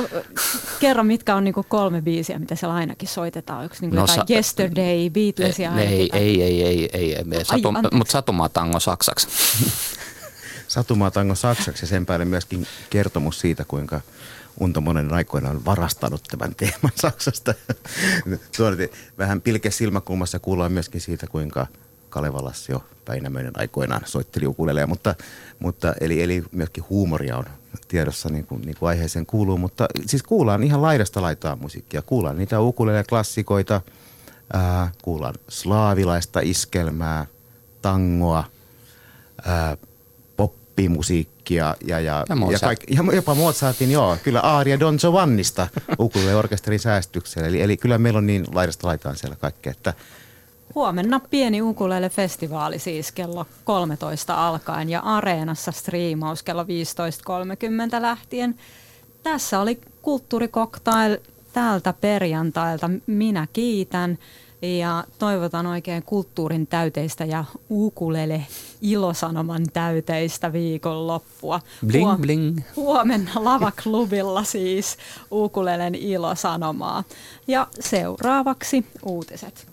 kerro, mitkä on niinku kolme biisiä, mitä siellä ainakin soitetaan. Onko niinku no, sa- Yesterday, Beatlesia? Ei, ei, ei, ei, ei, ei, ei. Satu, mutta Satumaa-tango saksaksi. Satumaa-tango saksaksi ja sen päälle myöskin kertomus siitä, kuinka Unto monen aikoina on varastanut tämän teeman Saksasta. vähän pilke silmäkulmassa kuullaan myöskin siitä, kuinka Kalevalas jo Päinämöinen aikoinaan soitteli ukuleleja, mutta, mutta eli, eli myöskin huumoria on tiedossa niin kuin, niin kuin aiheeseen kuuluu, mutta siis kuullaan ihan laidasta laitaa musiikkia. Kuullaan niitä ukulele-klassikoita, ää, kuullaan slaavilaista iskelmää, tangoa, ää, poppimusiikkia ja, ja, ja, ja, kaik, ja jopa Mozartin, joo, kyllä Aaria Don Giovannista ukulele-orkesterin säästyksellä. Eli, eli kyllä meillä on niin laidasta laitaan siellä kaikkea, että Huomenna pieni ukulele-festivaali siis kello 13 alkaen ja Areenassa striimaus kello 15.30 lähtien. Tässä oli kulttuurikoktail tältä perjantailta. Minä kiitän ja toivotan oikein kulttuurin täyteistä ja ukulele ilosanoman täyteistä viikonloppua. Bling, Huom- bling. Huomenna Lavaklubilla siis ukulelen ilosanomaa. Ja seuraavaksi uutiset.